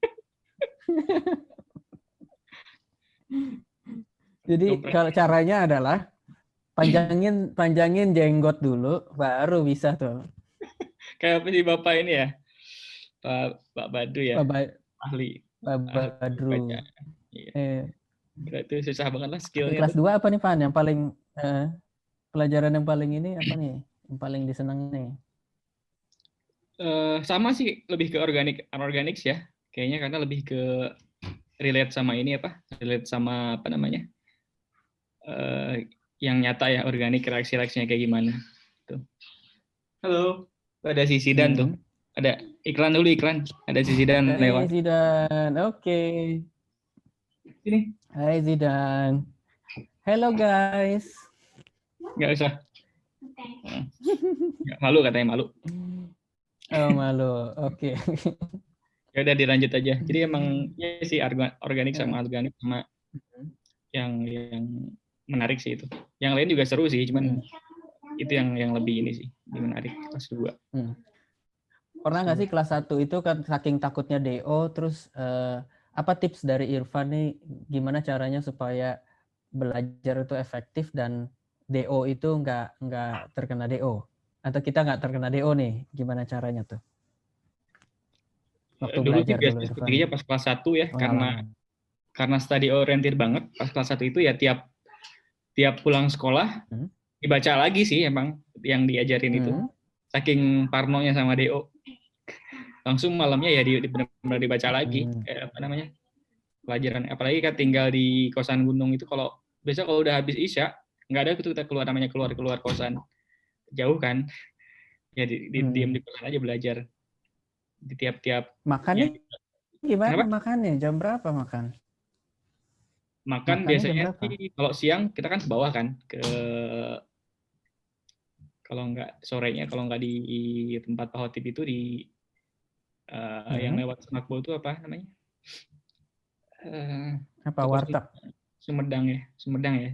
Speaker 1: Jadi kalau caranya adalah panjangin panjangin jenggot dulu baru bisa tuh.
Speaker 2: Kayak apa sih Bapak ini ya? Pak Pak Badu ya,
Speaker 1: Pak Ba-
Speaker 2: ahli.
Speaker 1: Pak Badru.
Speaker 2: baca. Iya.
Speaker 1: Eh,
Speaker 2: itu susah banget lah skillnya.
Speaker 1: kelas
Speaker 2: tuh.
Speaker 1: 2 apa nih Pan? Yang paling eh, pelajaran yang paling ini apa nih? Yang paling disenangi nih?
Speaker 2: Eh, sama sih lebih ke organik anorganik ya. Kayaknya karena lebih ke relate sama ini apa? Relate sama apa namanya? Eh yang nyata ya organik reaksi-reaksinya kayak gimana. Tuh. Halo. Ada si Sidan tuh. Ada iklan dulu iklan. Ada si Sidan
Speaker 1: Hai
Speaker 2: lewat.
Speaker 1: Zidan, oke.
Speaker 2: Sini.
Speaker 1: Hai Zidan. Hello guys.
Speaker 2: Nggak usah. Nggak malu katanya malu.
Speaker 1: Oh malu, oke.
Speaker 2: Ya udah dilanjut aja. Jadi emang ya sih orga- organik sama organik sama yang yang menarik sih itu. Yang lain juga seru sih, cuman itu yang yang lebih ini sih, lebih menarik kelas 2.
Speaker 1: Pernah nggak sih kelas 1 itu kan saking takutnya DO, terus eh, apa tips dari Irfan nih gimana caranya supaya belajar itu efektif dan DO itu nggak nggak terkena DO atau kita nggak terkena DO nih gimana caranya tuh waktu
Speaker 2: Dulu sih
Speaker 1: belajar
Speaker 2: biasa
Speaker 1: dulu Irfan
Speaker 2: strateginya pas kelas 1 ya, karena
Speaker 1: Pengalaman.
Speaker 2: karena study oriented banget pas kelas 1 itu ya tiap tiap pulang sekolah
Speaker 1: Hmm.
Speaker 2: dibaca lagi sih emang yang diajarin itu.
Speaker 1: Hmm.
Speaker 2: Saking parnonya sama DO. Langsung malamnya ya di, di benar-benar dibaca lagi
Speaker 1: Hmm.
Speaker 2: eh, apa namanya? pelajaran apalagi kan tinggal di kosan gunung itu kalau biasa kalau udah habis isya nggak ada kita keluar namanya keluar keluar kosan jauh kan. Ya di, di-
Speaker 1: Hmm.
Speaker 2: diam di kosan aja belajar. Di tiap-tiap.
Speaker 1: Makannya gimana
Speaker 2: Kenapa?
Speaker 1: makannya? Jam berapa makan?
Speaker 2: Makan
Speaker 1: Makannya
Speaker 2: biasanya sih kalau siang kita kan ke bawah kan ke kalau nggak sorenya kalau nggak di tempat Pak Hotip itu di yang
Speaker 1: Hmm.
Speaker 2: lewat Semakbo itu apa namanya? Eh,
Speaker 1: apa warteg?
Speaker 2: Sumedang ya Sumedang ya